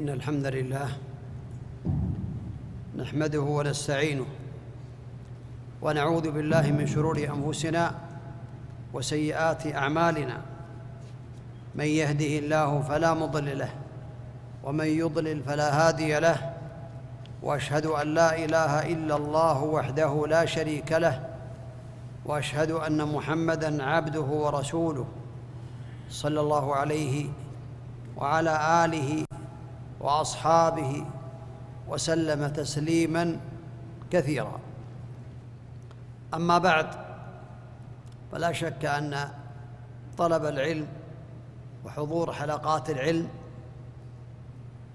إن الحمد لله نحمده ونستعينه ونعوذ بالله من شرور أنفسنا وسيئات أعمالنا. من يهده الله فلا مضل له ومن يضلل فلا هادي له وأشهد أن لا إله إلا الله وحده لا شريك له وأشهد أن محمدا عبده ورسوله صلى الله عليه وعلى آله وأصحابه وسلم تسليما كثيرا. أما بعد فلا شك أن طلب العلم وحضور حلقات العلم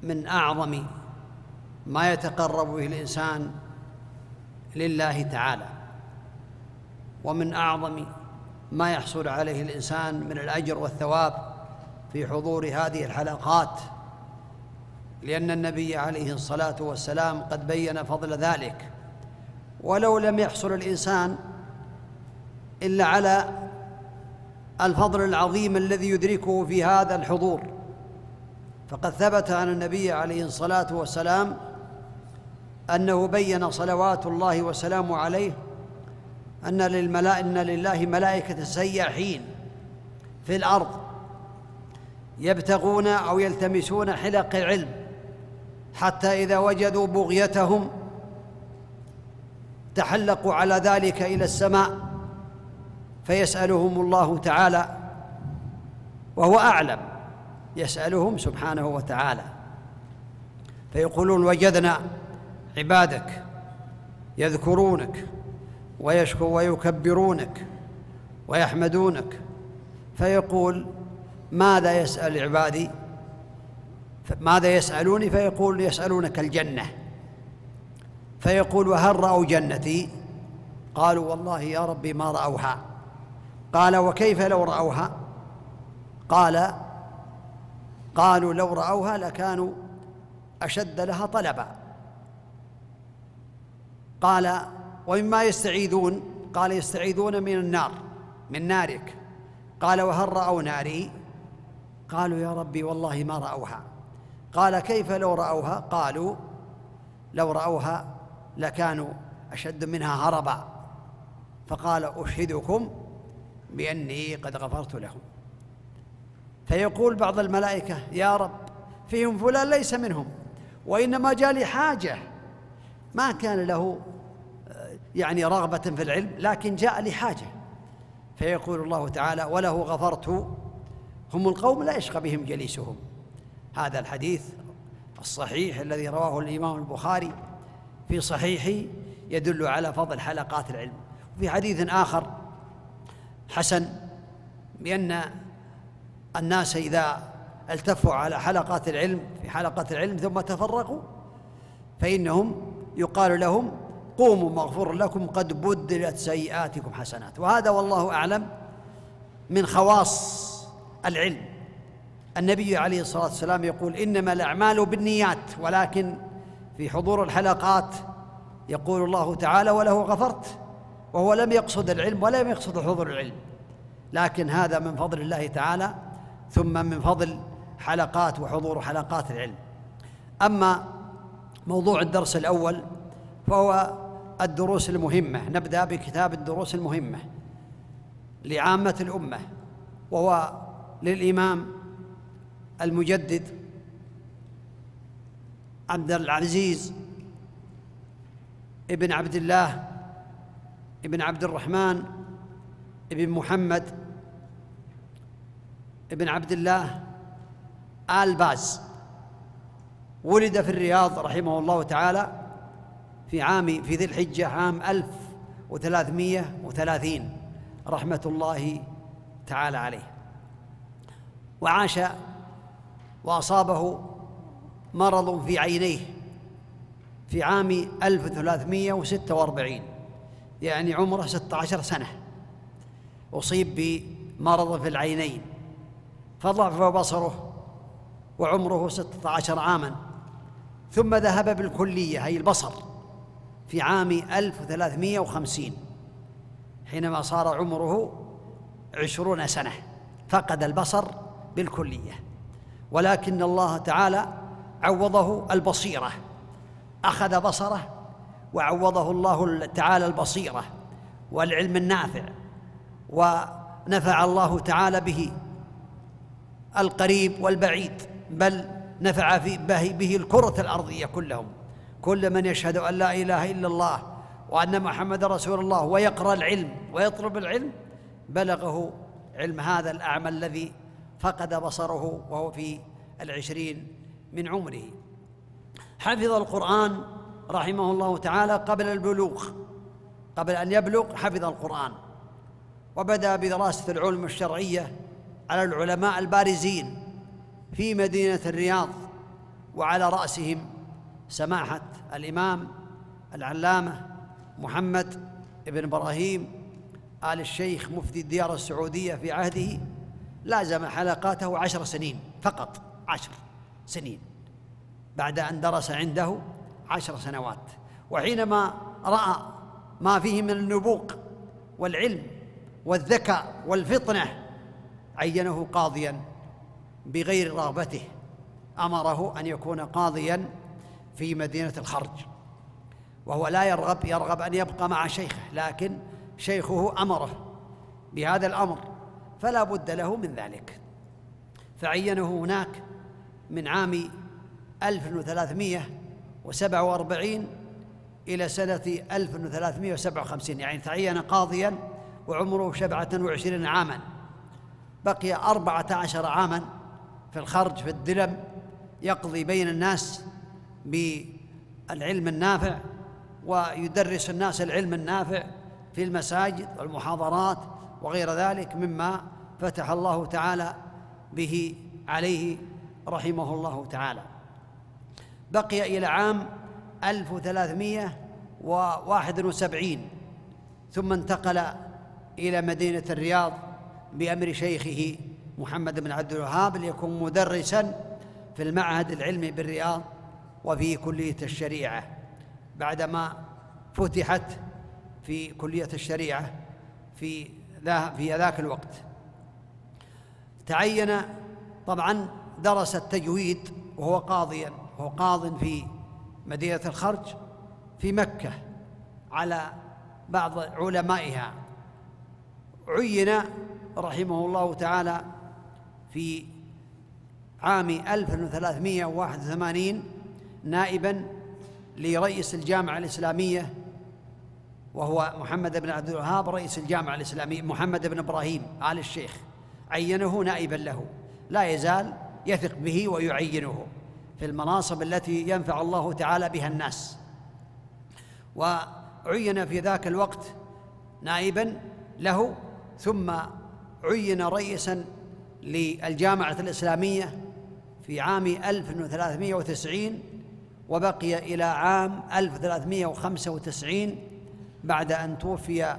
من أعظم ما يتقرب به الإنسان لله تعالى ومن أعظم ما يحصل عليه الإنسان من الأجر والثواب في حضور هذه الحلقات. لأن النبي عليه الصلاة والسلام قد بين فضل ذلك. ولو لم يحصل الإنسان إلا على الفضل العظيم الذي يدركه في هذا الحضور. فقد ثبت عن النبي عليه الصلاة والسلام أنه بين صلوات الله وسلامه عليه أن للملا إن لله ملائكة سياحين في الأرض يبتغون أو يلتمسون حلق العلم حتى إذا وجدوا بغيتهم تحلقوا على ذلك إلى السماء فيسألهم الله تعالى وهو أعلم. يسألهم سبحانه وتعالى. فيقولون وجدنا عبادك يذكرونك ويشكو ويكبرونك ويحمدونك. فيقول ماذا يسأل عبادي؟ ماذا يسألوني؟ فيقول يسألونك الجنة. فيقول وهل رأوا جنتي؟ قالوا والله يا ربي ما رأوها. قال وكيف لو رأوها؟ قال قالوا لو رأوها لكانوا أشد لها طلبا. قال ومما يستعيذون؟ قال يستعيذون من النار من نارك. قال وهل رأوا ناري؟ قالوا يا ربي والله ما رأوها. قال كيف لو رأوها؟ قالوا لو رأوها لكانوا أشد منها هربا. فقال أشهدكم بأني قد غفرت لهم. فيقول بعض الملائكة يا رب فيهم فلان ليس منهم وإنما جاء لحاجة ما كان له يعني رغبة في العلم لكن جاء لحاجة فيقول الله تعالى وله غفرت هم القوم لا يشقى بهم جليسهم. هذا الحديث الصحيح الذي رواه الإمام البخاري في صحيحه يدل على فضل حلقات العلم. وفي حديث آخر حسن بأن الناس إذا التفوا على حلقات العلم في حلقة العلم ثم تفرقوا فإنهم يقال لهم قوموا مغفور لكم قد بدلت سيئاتكم حسنات. وهذا والله أعلم من خواص العلم. النبي عليه الصلاة والسلام يقول إنما الأعمال بالنيات ولكن في حضور الحلقات يقول الله تعالى وله غفرت وهو لم يقصد العلم ولم يقصد حضور العلم. لكن هذا من فضل الله تعالى ثم من فضل حلقات وحضور حلقات العلم. أما موضوع الدرس الأول فهو الدروس المهمة. نبدأ بكتاب الدروس المهمة لعامة الأمة وهو للإمام المجدد عبد العزيز ابن عبد الله ابن عبد الرحمن ابن محمد ابن عبد الله آل باز. ولد في الرياض رحمه الله تعالى في عام في ذي الحجة عام ألف وثلاثمية وثلاثين رحمة الله تعالى عليه. وعاش وأصابه مرض في عينيه في عام 1346 يعني عمره 16 سنة أصيب بمرض في العينين فضعف بصره وعمره 16 عاما ثم ذهب بالكلية أي البصر في عام 1350 حينما صار عمره عشرون سنة فقد البصر بالكلية. ولكن الله تعالى عوضه البصيرة. أخذ بصره وعوضه الله تعالى البصيرة والعلم النافع ونفع الله تعالى به القريب والبعيد بل نفع به الكرة الأرضية كلهم. كل من يشهد أن لا إله إلا الله وأن محمد رسول الله ويقرأ العلم ويطلب العلم بلغه علم هذا الأعمى الذي فقد بصره وهو في العشرين من عمره. حفظ القرآن رحمه الله تعالى قبل البلوغ قبل أن يبلغ حفظ القرآن. وبدأ بدراسة العلوم الشرعية على العلماء البارزين في مدينة الرياض وعلى رأسهم سماحة الإمام العلامة محمد بن إبراهيم آل الشيخ مفتي الديار السعودية في عهده. لازم حلقاته عشر سنين فقط عشر سنين. بعد أن درس عنده عشر سنوات. وحينما رأى ما فيه من النبوغ والعلم والذكاء والفطنة عينه قاضيا بغير رغبته. أمره أن يكون قاضيا في مدينة الخرج. وهو لا يرغب يرغب أن يبقى مع شيخه لكن شيخه أمره بهذا الأمر. فلا بد له من ذلك. فعينه هناك من عام 1347 إلى سنة 1357 يعني تعين قاضيا وعمره سبعة وعشرين عاما. بقي أربعة عشر عاما في الخرج في الدلم يقضي بين الناس بالعلم النافع ويدرس الناس العلم النافع في المساجد والمحاضرات وغير ذلك مما فتح الله تعالى به عليه رحمه الله تعالى. بقي إلى عام 1371 ثم انتقل إلى مدينة الرياض بأمر شيخه محمد بن عبد الوهاب ليكون مدرسا في المعهد العلمي بالرياض وفي كلية الشريعة. بعدما فتحت في كلية الشريعة في في ذاك الوقت. تعين طبعا درس التجويد وهو قاضيا وهو قاض في مدينة الخرج في مكة على بعض علمائها. عين رحمه الله تعالى في عام 1381 نائبا لرئيس الجامعة الإسلامية وهو محمد بن عبد الوهاب رئيس الجامعة الإسلامية محمد بن إبراهيم آل الشيخ. عينه نائبا له. لا يزال يثق به ويعينه في المناصب التي ينفع الله تعالى بها الناس. وعين في ذاك الوقت نائبا له ثم عين رئيسا للجامعة الإسلامية في عام 1390 وبقي إلى عام 1395 بعد أن توفي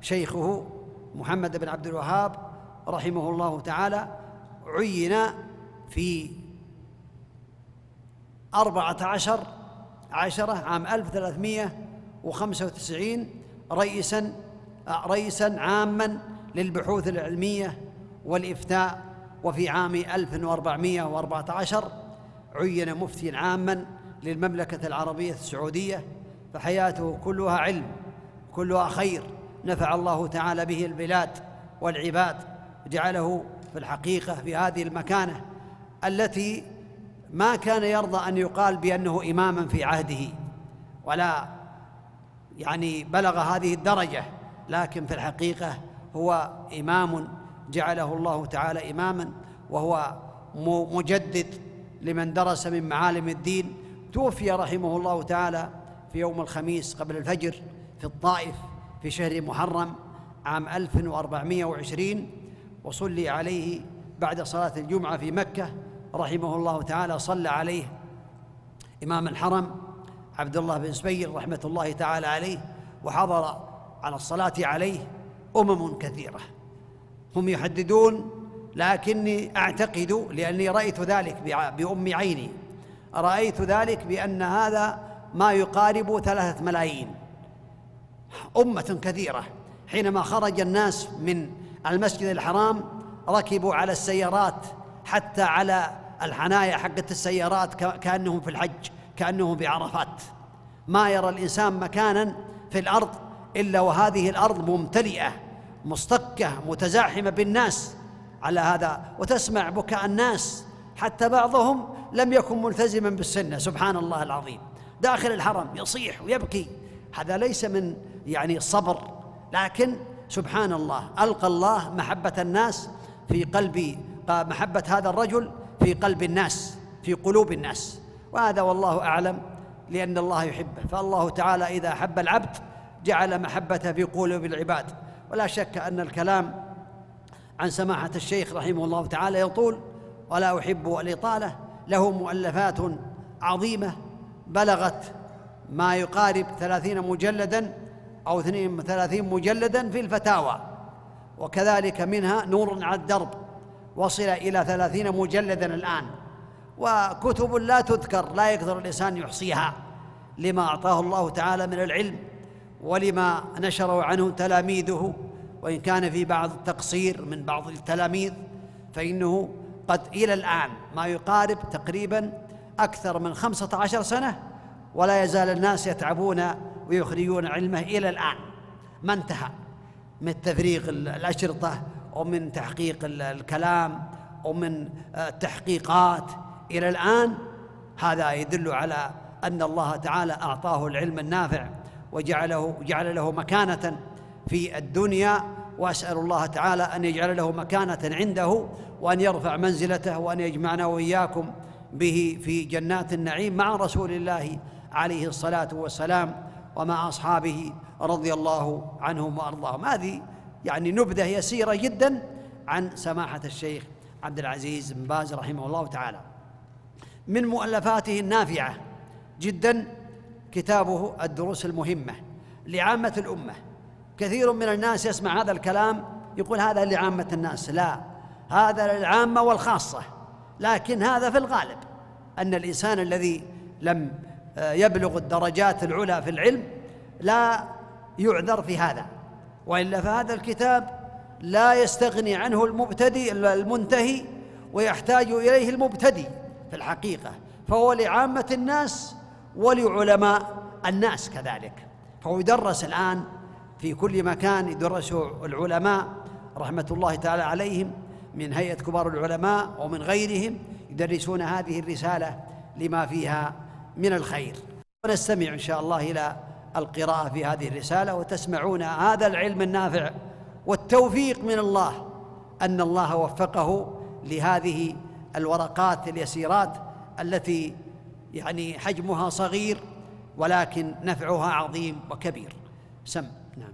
شيخه محمد بن عبد الوهاب رحمه الله تعالى عين في أربعة عشر عشرة عام 1395 رئيسا رئيسا عاما للبحوث العلمية والإفتاء وفي عام 1414 عين مفتيا عاما للمملكة العربية السعودية فحياته كلها علم. كلها خير. نفع الله تعالى به البلاد والعباد جعله في الحقيقة في هذه المكانة التي ما كان يرضى أن يقال بأنه إماما في عهده ولا يعني بلغ هذه الدرجة لكن في الحقيقة هو إمام جعله الله تعالى إماما وهو مجدد لمن درس من معالم الدين. توفي رحمه الله تعالى في يوم الخميس قبل الفجر في الطائف في شهر محرم عام 1420 وصلي عليه بعد صلاة الجمعة في مكة رحمه الله تعالى. صلى عليه إمام الحرم عبد الله بن سبيل رحمة الله تعالى عليه وحضر على الصلاة عليه أمم كثيرة. هم يحددون لكني أعتقد لأني رأيت ذلك بأم عيني. رأيت ذلك بأن هذا ما يقارب ثلاثة ملايين. أمة كثيرة. حينما خرج الناس من المسجد الحرام ركبوا على السيارات حتى على الحنايا حقت السيارات كأنهم في الحج كأنهم في عرفات. ما يرى الإنسان مكانا في الأرض إلا وهذه الأرض ممتلئة مصطكة متزاحمة بالناس على هذا. وتسمع بكاء الناس. حتى بعضهم لم يكن ملتزما بالسنة. سبحان الله العظيم. داخل الحرم يصيح ويبكي. هذا ليس من يعني الصبر لكن سبحان الله ألقى الله محبة الناس في قلب محبة هذا الرجل في قلب الناس في قلوب الناس. وهذا والله أعلم لأن الله يحبه. فالله تعالى إذا أحب العبد جعل محبته في قلوب العباد. ولا شك أن الكلام عن سماحة الشيخ رحمه الله تعالى يطول ولا أحب الإطالة له مؤلفات عظيمة بلغت ما يقارب ثلاثين مجلدا أو اثنين وثلاثين مجلدا في الفتاوى. وكذلك منها نور على الدرب. وصل إلى ثلاثين مجلدا الآن. وكتب لا تذكر لا يقدر الإنسان يحصيها. لما أعطاه الله تعالى من العلم ولما نشره عنه تلاميذه. وإن كان في بعض التقصير من بعض التلاميذ فإنه قد إلى الآن ما يقارب تقريبا أكثر من خمسة عشر سنة ولا يزال الناس يتعبون ويخرجون علمه إلى الآن. ما انتهى من تفريغ الأشرطة ومن تحقيق الكلام ومن التحقيقات إلى الآن. هذا يدل على أن الله تعالى أعطاه العلم النافع وجعله جعل له مكانة في الدنيا. وأسأل الله تعالى أن يجعل له مكانة عنده وأن يرفع منزلته وأن يجمعنا وإياكم به في جنات النعيم مع رسول الله عليه الصلاة والسلام ومع أصحابه رضي الله عنهم وأرضاهم. هذه يعني نبذة يسيرة جدا عن سماحة الشيخ عبد العزيز بن باز رحمه الله تعالى. من مؤلفاته النافعة جدا كتابه الدروس المهمة لعامة الأمة. كثير من الناس يسمع هذا الكلام يقول هذا لعامة الناس. لا هذا للعامة والخاصة. لكن هذا في الغالب أن الإنسان الذي لم آه، يبلغ الدرجات العلى في العلم لا يعذر في هذا وإلا فهذا الكتاب لا يستغني عنه المبتدئ المنتهي ويحتاج إليه المبتدئ في الحقيقة فهو لعامة الناس ولعلماء الناس كذلك. فهو يدرس الآن في كل مكان يدرس العلماء رحمة الله تعالى عليهم من هيئة كبار العلماء ومن غيرهم يدرسون هذه الرسالة لما فيها من الخير. ونستمع إن شاء الله إلى القراءة في هذه الرسالة وتسمعون هذا العلم النافع والتوفيق من الله أن الله وفقه لهذه الورقات اليسيرات التي يعني حجمها صغير ولكن نفعها عظيم وكبير. سم. نعم.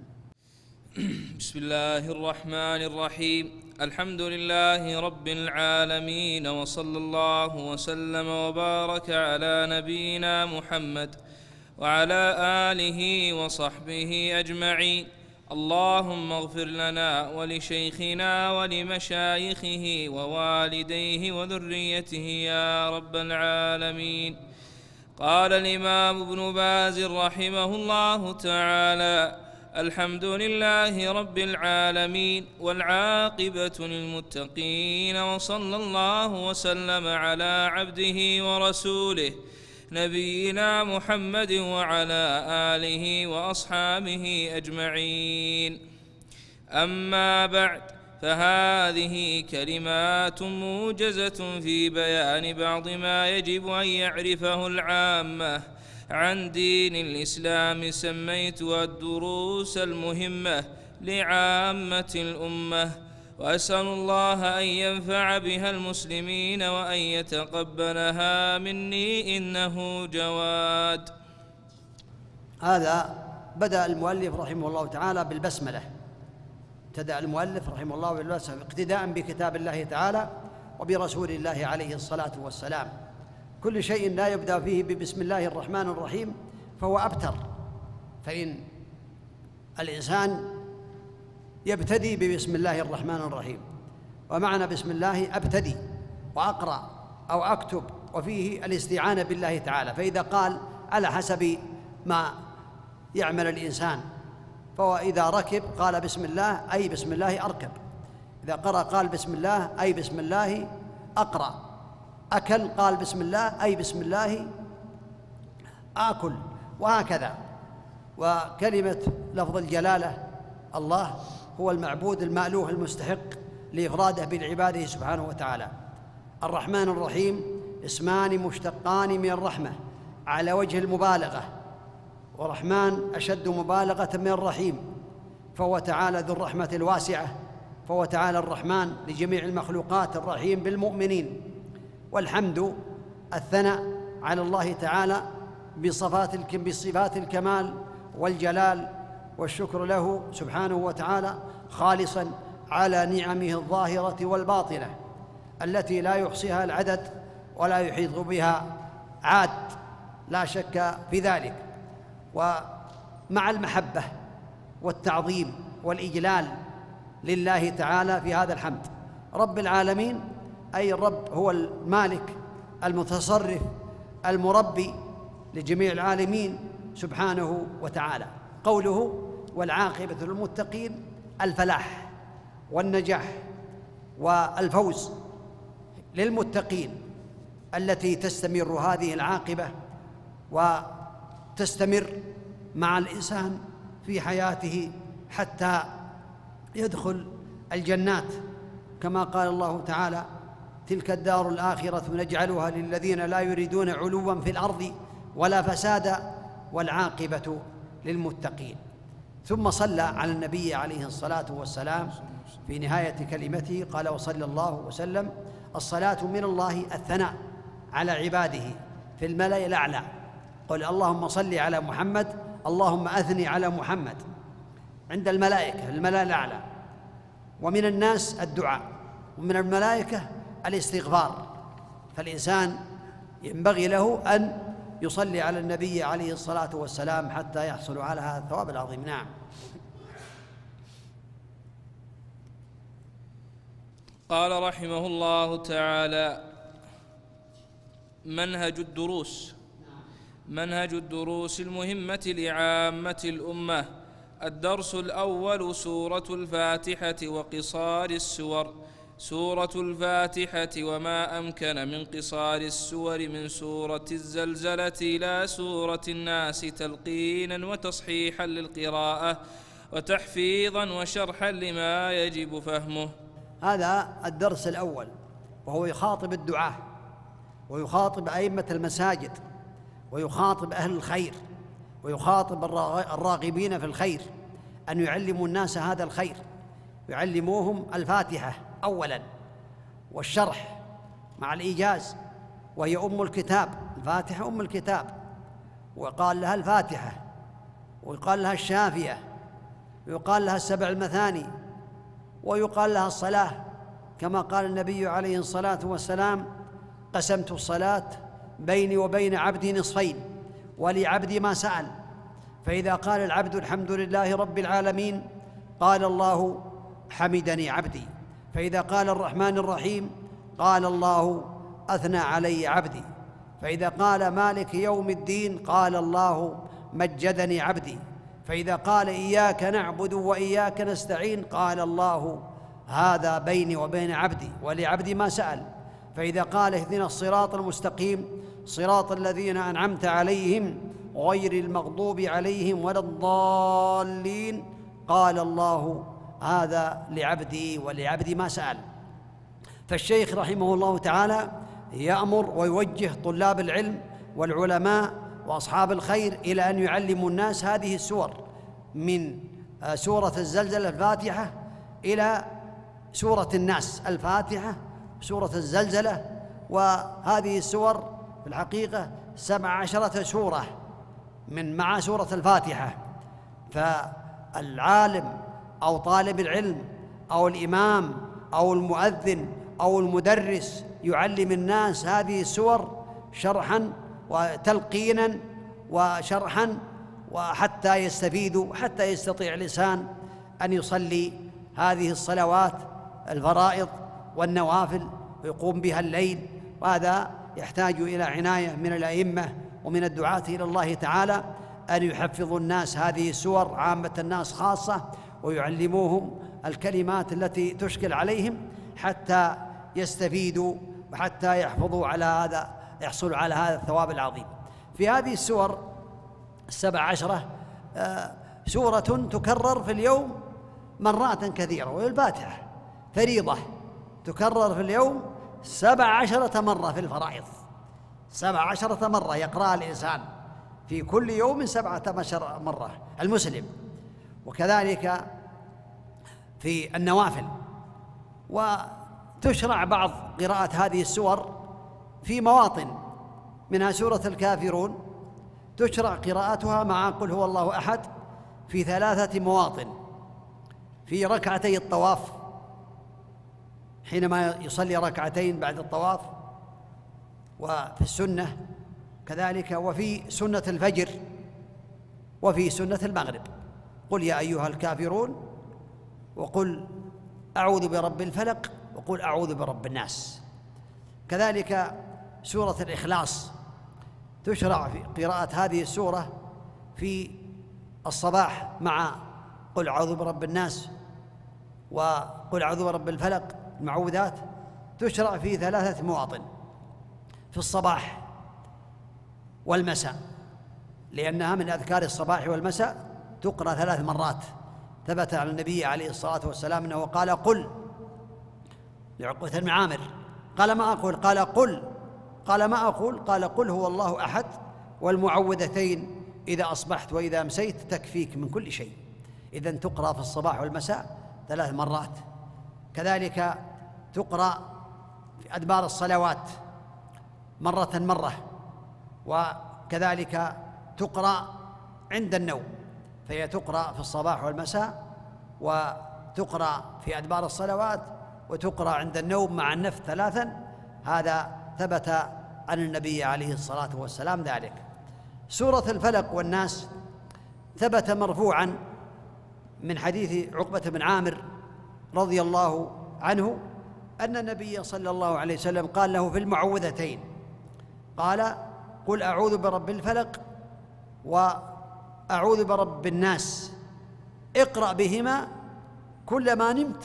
بسم الله الرحمن الرحيم. الحمد لله رب العالمين وصلى الله وسلم وبارك على نبينا محمد وعلى آله وصحبه أجمعين. اللهم اغفر لنا ولشيخنا ولمشايخه ووالديه وذريته يا رب العالمين. قال الإمام ابن باز رحمه الله تعالى الحمد لله رب العالمين والعاقبة للمتقين وصلى الله وسلم على عبده ورسوله نبينا محمد وعلى آله وأصحابه أجمعين. أما بعد فهذه كلمات موجزة في بيان بعض ما يجب أن يعرفه العامة. عن دين الإسلام سميتها الدروس المهمة لعامة الأمة وأسأل الله أن ينفع بها المسلمين وأن يتقبلها مني إنه جواد. هذا بدأ المؤلف رحمه الله تعالى بالبسملة. ابتدأ المؤلف رحمه الله بالبسملة اقتداء بكتاب الله تعالى وبرسول الله عليه الصلاة والسلام. كل شيء لا يبدأ فيه ببسم الله الرحمن الرحيم فهو أبتر. فإن الإنسان يبتدي ببسم الله الرحمن الرحيم ومعنى بسم الله أبتدي وأقرأ أو أكتب وفيه الاستعانة بالله تعالى. فإذا قال على حسب ما يعمل الإنسان فهو إذا ركب قال بسم الله أي بسم الله أركب. إذا قرأ قال بسم الله أي بسم الله أقرأ. أكل قال بسم الله أي بسم الله؟ آكل وهكذا. وكلمة لفظ الجلالة الله هو المعبود المألوه المستحق لإفراده بالعباده سبحانه وتعالى. الرحمن الرحيم اسمان مشتقان من الرحمة على وجه المبالغة. ورحمن أشد مبالغة من الرحيم فهو تعالى ذو الرحمة الواسعة فهو تعالى الرحمن لجميع المخلوقات الرحيم بالمؤمنين. والحمد الثناء على الله تعالى بصفات بصفات الكمال والجلال والشكر له سبحانه وتعالى خالصا على نعمه الظاهرة والباطنة التي لا يحصيها العدد ولا يحيط بها عاد لا شك في ذلك. ومع المحبة والتعظيم والإجلال لله تعالى في هذا الحمد رب العالمين أي الرب هو المالك المتصرف المربي لجميع العالمين سبحانه وتعالى. قوله والعاقبة للمتقين الفلاح والنجاح والفوز للمتقين التي تستمر هذه العاقبة وتستمر مع الإنسان في حياته حتى يدخل الجنات. كما قال الله تعالى تلك الدار الآخرة نجعلها للذين لا يريدون علوا في الأرض ولا فسادا والعاقبة للمتقين. ثم صلى على النبي عليه الصلاة والسلام في نهاية كلمته قال وصلى الله وسلم الصلاة من الله الثناء على عباده في الملأ الأعلى. قل اللهم صل على محمد اللهم أثني على محمد. عند الملائكة الملأ الأعلى. ومن الناس الدعاء. ومن الملائكة الاستغفار. فالإنسان ينبغي له أن يصلي على النبي عليه الصلاة والسلام حتى يحصل على هذا الثواب العظيم. نعم. قال رحمه الله تعالى منهج الدروس. منهج الدروس المهمة لعامة الأمة. الدرس الأول سورة الفاتحة وقصار السور. سورة الفاتحة وما أمكن من قصار السور من سورة الزلزلة إلى سورة الناس تلقينا وتصحيحا للقراءة وتحفيظا وشرحا لما يجب فهمه. هذا الدرس الأول وهو يخاطب الدعاة ويخاطب أئمة المساجد ويخاطب أهل الخير ويخاطب الراغبين في الخير أن يعلموا الناس هذا الخير يعلموهم الفاتحة. أولا والشرح مع الإيجاز وهي أم الكتاب الفاتحة أم الكتاب. وقال لها الفاتحة ويقال لها الشافية ويقال لها السبع المثاني ويقال لها الصلاة. كما قال النبي عليه الصلاة والسلام قسمت الصلاة بيني وبين عبدي نصفين ولعبدي ما سأل. فإذا قال العبد الحمد لله رب العالمين قال الله حمدني عبدي. فإذا قال الرحمن الرحيم قال الله أثنى علي عبدي. فإذا قال مالك يوم الدين قال الله مجدني عبدي. فإذا قال إياك نعبد وإياك نستعين قال الله هذا بيني وبين عبدي ولعبدي ما سأل. فإذا قال اهدنا الصراط المستقيم صراط الذين أنعمت عليهم غير المغضوب عليهم ولا الضالين قال الله هذا لعبدي ولعبدي ما سأل. فالشيخ رحمه الله تعالى يأمر ويوجه طلاب العلم والعلماء وأصحاب الخير إلى أن يعلموا الناس هذه السور من آه، سورة الزلزلة الفاتحة إلى سورة الناس الفاتحة سورة الزلزلة. وهذه السور في الحقيقة سبع عشرة سورة من مع سورة الفاتحة. فالعالم أو طالب العلم أو الإمام أو المؤذن أو المدرس يعلم الناس هذه السور شرحا وتلقينا وشرحا وحتى يستفيدوا حتى يستطيع الإنسان أن يصلي هذه الصلوات الفرائض والنوافل ويقوم بها الليل وهذا يحتاج إلى عناية من الأئمة ومن الدعاة إلى الله تعالى أن يحفظوا الناس هذه السور عامة الناس خاصة ويعلموهم الكلمات التي تشكل عليهم حتى يستفيدوا وحتى يحفظوا على هذا يحصلوا على هذا الثواب العظيم. في هذه السور السبع عشرة آه، سورة تكرر في اليوم مرات كثيرة وهي الفاتحة فريضة تكرر في اليوم سبع عشرة مرة في الفرائض. سبع عشرة مرة يقرأها الإنسان في كل يوم سبعة عشر مرة المسلم. وكذلك في النوافل. وتشرع بعض قراءة هذه السور في مواطن منها سورة الكافرون. تشرع قراءتها مع قل هو الله أحد في ثلاثة مواطن. في ركعتي الطواف حينما يصلي ركعتين بعد الطواف وفي السنة كذلك وفي سنة الفجر وفي سنة المغرب. قل يا أيها الكافرون وقل أعوذ برب الفلق وقل أعوذ برب الناس. كذلك سورة الإخلاص تشرع في قراءة هذه السورة في الصباح مع قل أعوذ برب الناس وقل أعوذ برب الفلق المعوذات. تشرع في ثلاثة مواطن في الصباح والمساء لأنها من أذكار الصباح والمساء. تقرأ ثلاث مرات. ثبت عن النبي عليه الصلاة والسلام أنه قال قل. لعقبة بن عامر قال ما أقول؟ قال قل. قال ما أقول؟ قال قل هو الله أحد والمعوذتين. إذا أصبحت وإذا أمسيت تكفيك من كل شيء. إذا تقرأ في الصباح والمساء ثلاث مرات. كذلك تقرأ في أدبار الصلوات مرة مرة. وكذلك تقرأ عند النوم. فهي تقرأ في الصباح والمساء وتقرأ في أدبار الصلوات وتقرأ عند النوم مع النفس ثلاثا. هذا ثبت عن النبي عليه الصلاة والسلام ذلك. سورة الفلق والناس ثبت مرفوعا من حديث عقبة بن عامر رضي الله عنه أن النبي صلى الله عليه وسلم قال له في المعوذتين قال قل أعوذ برب الفلق وأعوذ برب الناس. اقرأ بهما كلما نمت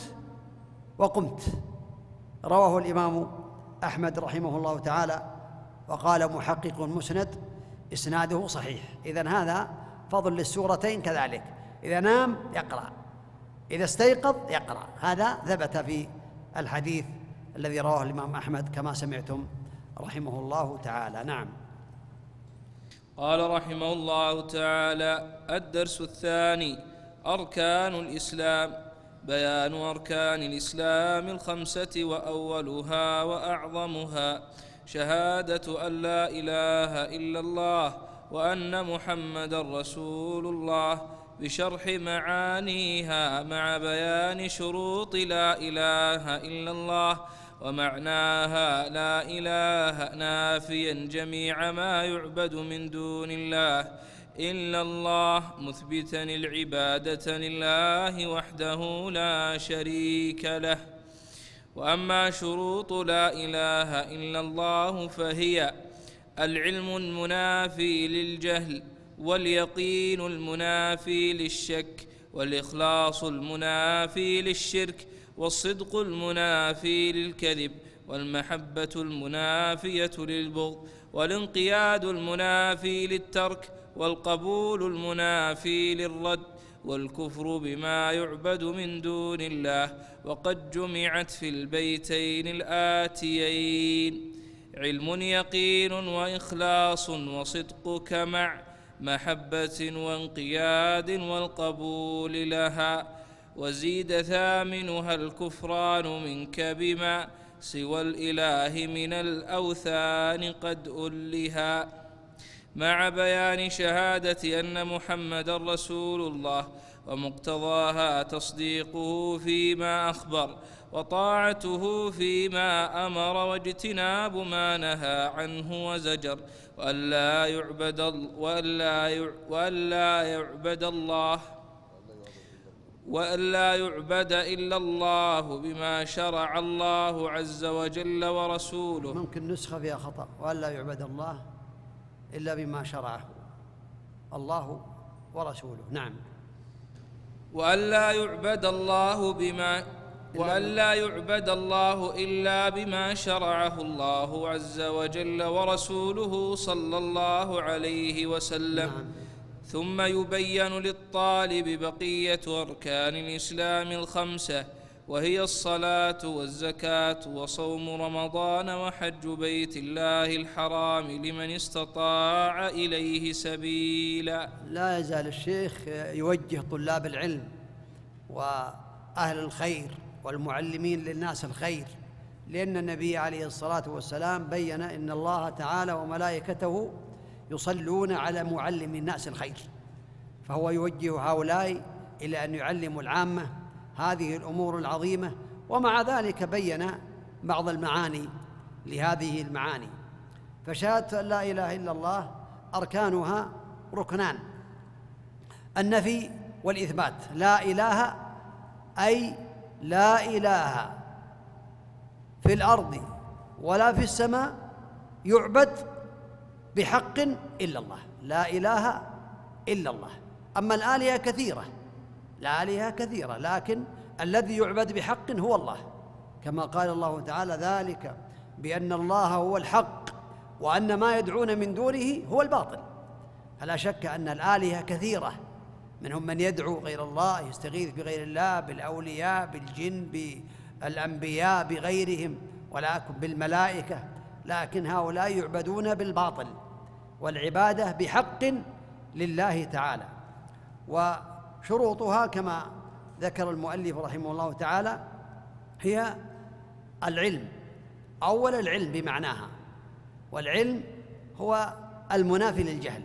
وقمت. رواه الإمام أحمد رحمه الله تعالى وقال محقق مسند إسناده صحيح. إذن هذا فضل للسورتين كذلك. إذا نام يقرأ إذا استيقظ يقرأ. هذا ثبت في الحديث الذي رواه الإمام أحمد كما سمعتم رحمه الله تعالى. نعم. قال رحمه الله تعالى الدرس الثاني أركان الإسلام. بيان أركان الإسلام الخمسة وأولها وأعظمها شهادة أن لا إله إلا الله وأن محمدا رسول الله بشرح معانيها مع بيان شروط لا إله إلا الله ومعناها لا إله نافيا جميع ما يعبد من دون الله إلا الله مثبتا العبادة لله وحده لا شريك له. وأما شروط لا إله إلا الله فهي العلم المنافي للجهل واليقين المنافي للشك والإخلاص المنافي للشرك والصدق المنافي للكذب والمحبة المنافية للبغض والانقياد المنافي للترك والقبول المنافي للرد والكفر بما يعبد من دون الله وقد جمعت في البيتين الآتيين. علم يقين وإخلاص وصدقك مع محبة وانقياد والقبول لها وزيد ثامنها الكفران منك بما سوى الإله من الأوثان قد ألها. مع بيان شهادة أن محمد رسول الله ومقتضاها تصديقه فيما أخبر وطاعته فيما أمر واجتناب ما نهى عنه وزجر وأن لا يعبد وأن لا وأن لا يعبد الله وأن لا يعبد إلا الله بما شرع الله عز وجل ورسوله. ممكن نسخة فيها خطأ. وأن لا يعبد الله إلا بما شرعه الله ورسوله. نعم. وأن لا يعبد الله بما وأن لا يعبد الله إلا بما شرعه الله عز وجل ورسوله صلى الله عليه وسلم. نعم. ثم يبين للطالب بقية أركان الإسلام الخمسة وهي الصلاة والزكاة وصوم رمضان وحج بيت الله الحرام لمن استطاع إليه سبيلا. لا يزال الشيخ يوجه طلاب العلم وأهل الخير والمعلمين للناس الخير لأن النبي عليه الصلاة والسلام بين إن الله تعالى وملائكته يصلون على معلم الناس الخير. فهو يوجه هؤلاء إلى أن يعلموا العامة هذه الأمور العظيمة ومع ذلك بين بعض المعاني لهذه المعاني. فشهادة أن لا إله إلا الله أركانها ركنان النفي والإثبات لا إله أي لا إله في الأرض ولا في السماء يعبد بحق إلا الله. لا إله إلا الله. أما الآلهة كثيرة. الآلهة كثيرة لكن الذي يعبد بحق هو الله. كما قال الله تعالى ذلك بأن الله هو الحق وأن ما يدعون من دونه هو الباطل. فلا شك أن الآلهة كثيرة. منهم من يدعو غير الله يستغيث بغير الله بالأولياء بالجن بالأنبياء بغيرهم ولكن بالملائكة. لكن هؤلاء يعبدون بالباطل. والعبادة بحق لله تعالى. وشروطها كما ذكر المؤلف رحمه الله تعالى هي العلم أول العلم بمعناها. والعلم هو المنافي للجهل.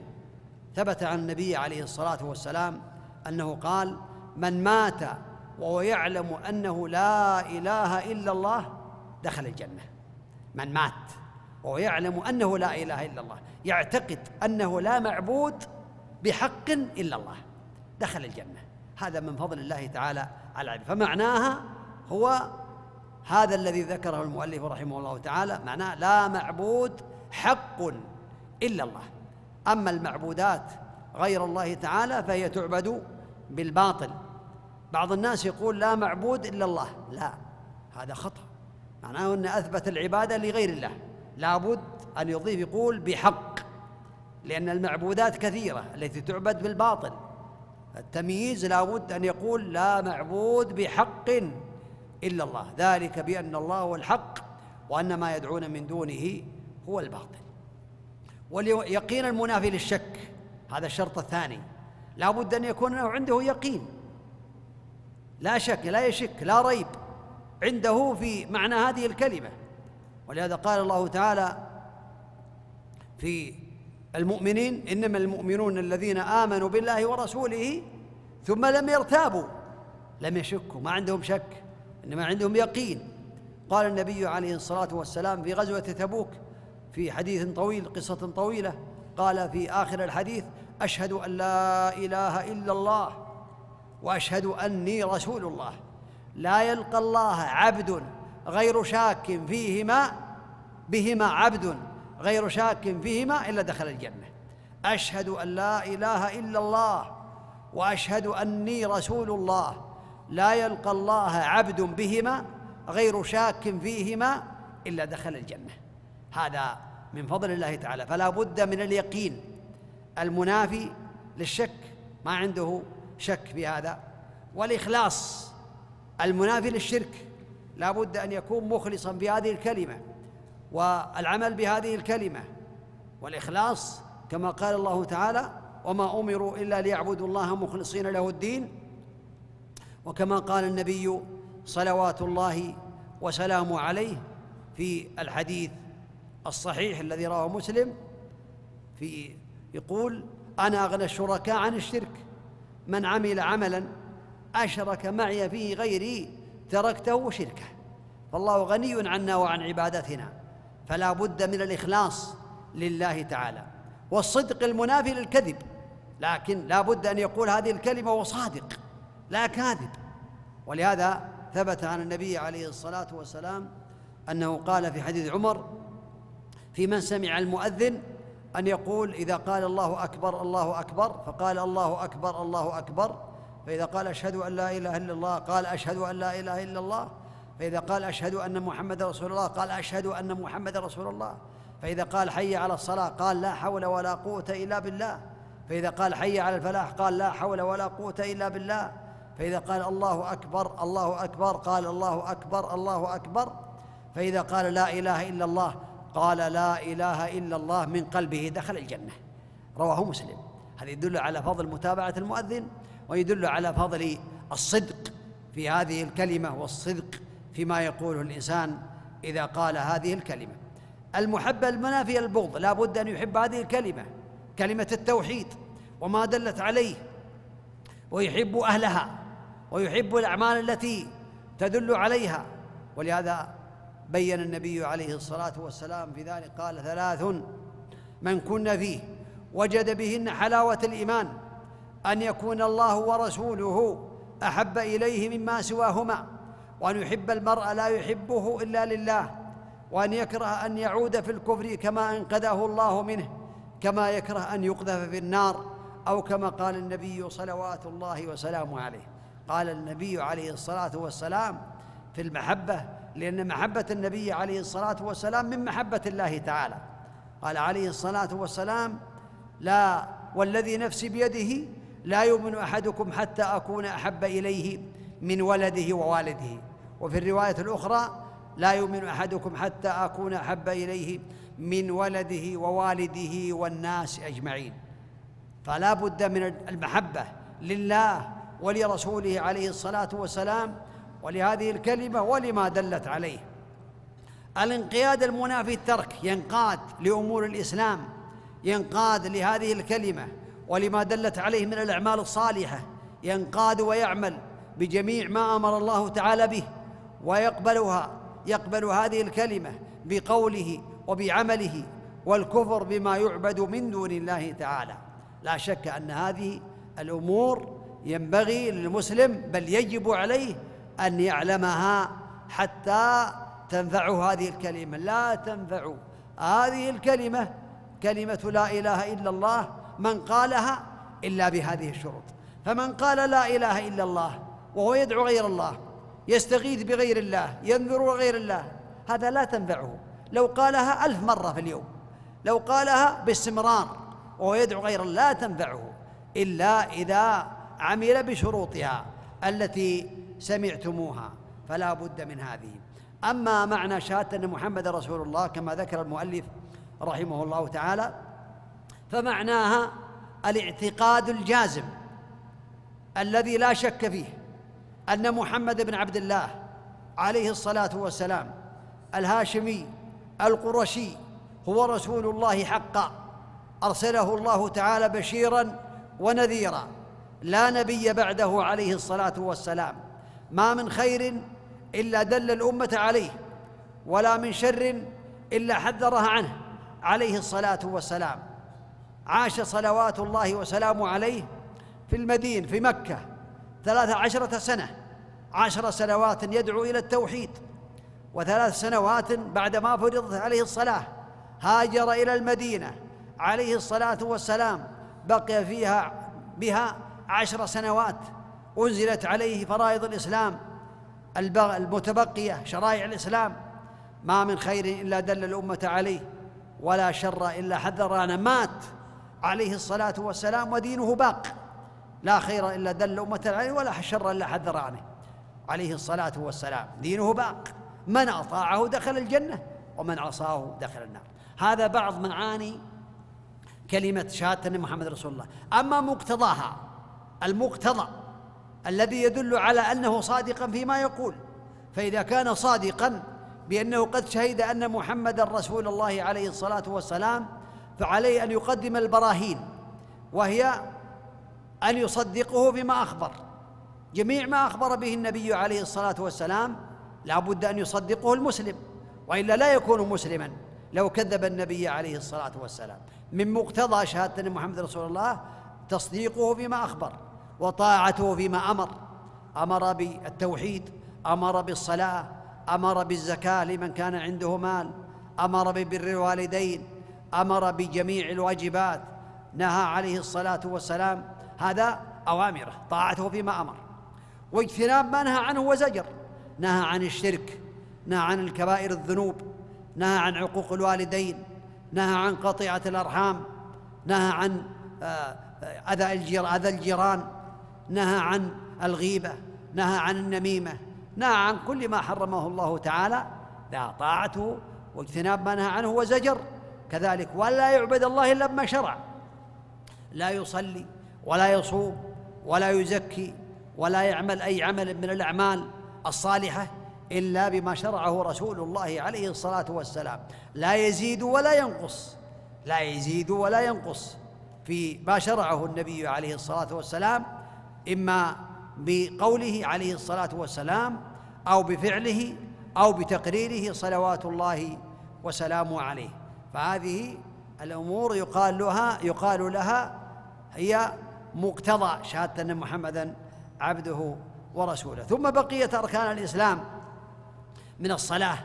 ثبت عن النبي عليه الصلاة والسلام أنه قال من مات وهو يعلم أنه لا إله إلا الله دخل الجنة. من مات وهو يعلم أنه لا إله إلا الله. يعتقد أنه لا معبود بحق إلا الله. دخل الجنة. هذا من فضل الله تعالى على العبد فمعناها هو هذا الذي ذكره المؤلف رحمه الله تعالى معناه لا معبود حق إلا الله. أما المعبودات غير الله تعالى فهي تعبد بالباطل. بعض الناس يقول لا معبود إلا الله. لا هذا خطأ. معناه أن أثبت العبادة لغير الله. لابد أن يضيف يقول بحق لأن المعبودات كثيرة التي تعبد بالباطل. التمييز لابد أن يقول لا معبود بحق إلا الله. ذلك بأن الله هو الحق وأن ما يدعون من دونه هو الباطل. واليقين المنافي للشك هذا الشرط الثاني. لا بد أن يكون عنده يقين. لا شك لا يشك لا ريب. عنده في معنى هذه الكلمة. ولهذا قال الله تعالى في المؤمنين إنما المؤمنون الذين آمنوا بالله ورسوله ثم لم يرتابوا لم يشكوا ما عندهم شك إنما عندهم يقين. قال النبي عليه الصلاة والسلام في غزوة تبوك في حديث طويل قصة طويلة قال في آخر الحديث أشهد أن لا إله إلا الله وأشهد أني رسول الله. لا يلقى الله عبد غير شاك فيهما بهما عبد غير شاك فيهما إلا دخل الجنة. أشهد أن لا إله إلا الله وأشهد أني رسول الله. لا يلقى الله عبد بهما غير شاك فيهما إلا دخل الجنة. هذا من فضل الله تعالى. فلا بد من اليقين. المنافي للشك ما عنده شك في هذا. والإخلاص المنافي للشرك. لا بد أن يكون مخلصا بهذه الكلمة والعمل بهذه الكلمة والإخلاص كما قال الله تعالى وما أمروا إلا ليعبدوا الله مخلصين له الدين. وكما قال النبي صلوات الله وسلامه عليه في الحديث الصحيح الذي رواه مسلم في يقول أنا أغنى الشركاء عن الشرك من عمل عملا أشرك معي فيه غيري تركته شركه. فالله غني عنا وعن عبادتنا. فلا بد من الإخلاص لله تعالى. والصدق المنافي للكذب. لكن لا بد أن يقول هذه الكلمة وصادق لا كاذب. ولهذا ثبت عن النبي عليه الصلاة والسلام أنه قال في حديث عمر في من سمع المؤذن أن يقول إذا قال الله أكبر الله أكبر فقال الله أكبر الله أكبر فإذا قال أشهد أن لا إله إلا الله قال أشهد أن لا إله إلا الله. فإذا قال أشهد أن محمد رسول الله قال أشهد أن محمد رسول الله. فإذا قال حي على الصلاة قال لا حول ولا قوة إلا بالله. فإذا قال حي على الفلاح قال لا حول ولا قوة إلا بالله. فإذا قال الله أكبر الله أكبر قال الله أكبر الله أكبر. فإذا قال لا إله إلا الله قال لا إله إلا الله من قلبه دخل الجنة. رواه مسلم. هذا يدل على فضل متابعة المؤذن ويدل على فضل الصدق في هذه الكلمة والصدق فيما يقوله الإنسان إذا قال هذه الكلمة. المحبة المنافية للبغض لا بد أن يحب هذه الكلمة كلمة التوحيد وما دلت عليه ويحب أهلها ويحب الأعمال التي تدل عليها. ولهذا بين النبي عليه الصلاة والسلام في ذلك قال ثلاث من كن فيه وجد بهن حلاوة الإيمان أن يكون الله ورسوله أحب إليه مما سواهما وأن يحب المرء لا يحبه إلا لله وأن يكره أن يعود في الكفر كما أنقذه الله منه كما يكره أن يقذف في النار أو كما قال النبي صلوات الله وسلامه عليه. قال النبي عليه الصلاة والسلام في المحبة لأن محبة النبي عليه الصلاة والسلام من محبة الله تعالى. قال عليه الصلاة والسلام لا والذي نفسي بيده لا يؤمن أحدكم حتى أكون أحب إليه من ولده ووالده. وفي الرواية الأخرى لا يؤمن أحدكم حتى أكون أحب إليه من ولده ووالده والناس أجمعين. فلا بد من المحبة لله ولرسوله عليه الصلاة والسلام ولهذه الكلمة ولما دلت عليه. الانقياد المنافي الترك ينقاد لأمور الإسلام ينقاد لهذه الكلمة ولما دلت عليه من الأعمال الصالحة ينقاد ويعمل بجميع ما أمر الله تعالى به ويقبلها يقبل هذه الكلمة بقوله وبعمله والكفر بما يعبد من دون الله تعالى. لا شك أن هذه الأمور ينبغي للمسلم بل يجب عليه أن يعلمها حتى تنفعه هذه الكلمة. لا تنفع هذه الكلمة كلمة لا إله إلا الله من قالها إلا بهذه الشروط. فمن قال لا إله إلا الله وهو يدعو غير الله يستغيث بغير الله ينذر غير الله هذا لا تنفعه. لو قالها ألف مرة في اليوم لو قالها باستمرار وهو يدعو غير الله لا تنفعه إلا إذا عمل بشروطها التي سمعتموها فلا بد من هذه. أما معنى شهادة أن محمد رسول الله كما ذكر المؤلف رحمه الله تعالى فمعناها الاعتقاد الجازم الذي لا شك فيه أن محمد بن عبد الله عليه الصلاة والسلام الهاشمي القرشي هو رسول الله حقا. أرسله الله تعالى بشيرا ونذيرا. لا نبي بعده عليه الصلاة والسلام. ما من خير إلا دل الأمة عليه ولا من شر إلا حذرها عنه عليه الصلاة والسلام. عاش صلوات الله وسلامه عليه في المدينة في مكة. ثلاث عشرة سنة عشر سنوات يدعو إلى التوحيد. وثلاث سنوات بعدما فرضت عليه الصلاة هاجر إلى المدينة عليه الصلاة والسلام. بقي فيها بها عشر سنوات أنزلت عليه فرائض الإسلام المتبقية شرائع الإسلام. ما من خير إلا دل الأمة عليه ولا شر إلا حذرنا مات عليه الصلاة والسلام ودينه باق. لا خير إلا دل الأمة عليه ولا شر إلا حذر عنه. عليه الصلاة والسلام. دينه باق. من أطاعه دخل الجنة ومن عصاه دخل النار. هذا بعض معاني كلمة شهادة أن محمد رسول الله. أما مقتضاها المقتضى الذي يدل على أنه صادقا فيما يقول. فإذا كان صادقا بأنه قد شهد أن محمد رسول الله عليه الصلاة والسلام فعليه أن يقدم البراهين وهي أن يصدقه بما أخبر. جميع ما أخبر به النبي عليه الصلاة والسلام لا بد أن يصدقه المسلم وإلا لا يكون مسلما لو كذب النبي عليه الصلاة والسلام. من مقتضى شهادة محمد رسول الله تصديقه بما أخبر وطاعته فيما أمر. أمر بالتوحيد أمر بالصلاة أمر بالزكاة لمن كان عنده مال أمر ببر الوالدين أمر بجميع الواجبات نهى عليه الصلاة والسلام. هذا أوامره طاعته فيما أمر. واجتناب ما نهى عنه وزجر نهى عن الشرك نهى عن الكبائر الذنوب نهى عن عقوق الوالدين نهى عن قطيعة الأرحام نهى عن آه، آه، أذى أذى الجيران نهى عن الغيبة نهى عن النميمة نهى عن كل ما حرمه الله تعالى. لا طاعته واجتناب ما نهى عنه وزجر كذلك ولا يعبد الله إلا بما شرع. لا يصلي ولا يصوم ولا يزكي ولا يعمل أي عمل من الأعمال الصالحة إلا بما شرعه رسول الله عليه الصلاة والسلام. لا يزيد ولا ينقص. لا يزيد ولا ينقص في ما شرعه النبي عليه الصلاة والسلام إما بقوله عليه الصلاة والسلام أو بفعله أو بتقريره صلوات الله وسلامه عليه. فهذه الأمور يقال لها يقال لها هي مقتضى شهادة أن محمدا عبده ورسوله. ثم بقية أركان الإسلام من الصلاة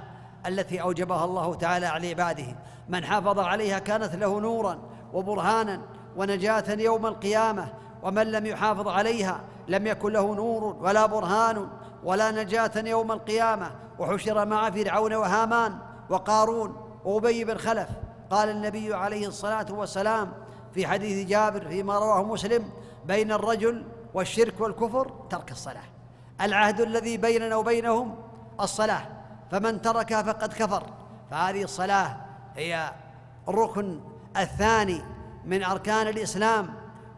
التي أوجبها الله تعالى على عباده. من حافظ عليها كانت له نورا وبرهانا ونجاة يوم القيامة. ومن لم يحافظ عليها لم يكن له نور ولا برهان ولا نجاة يوم القيامة. وحشر مع فرعون وهامان وقارون وأبي بن خلف قال النبي عليه الصلاة والسلام في حديث جابر فيما رواه مسلم بين الرجل والشرك والكفر ترك الصلاة. العهد الذي بيننا وبينهم الصلاة. فمن تركها فقد كفر. فهذه الصلاة هي الركن الثاني من أركان الإسلام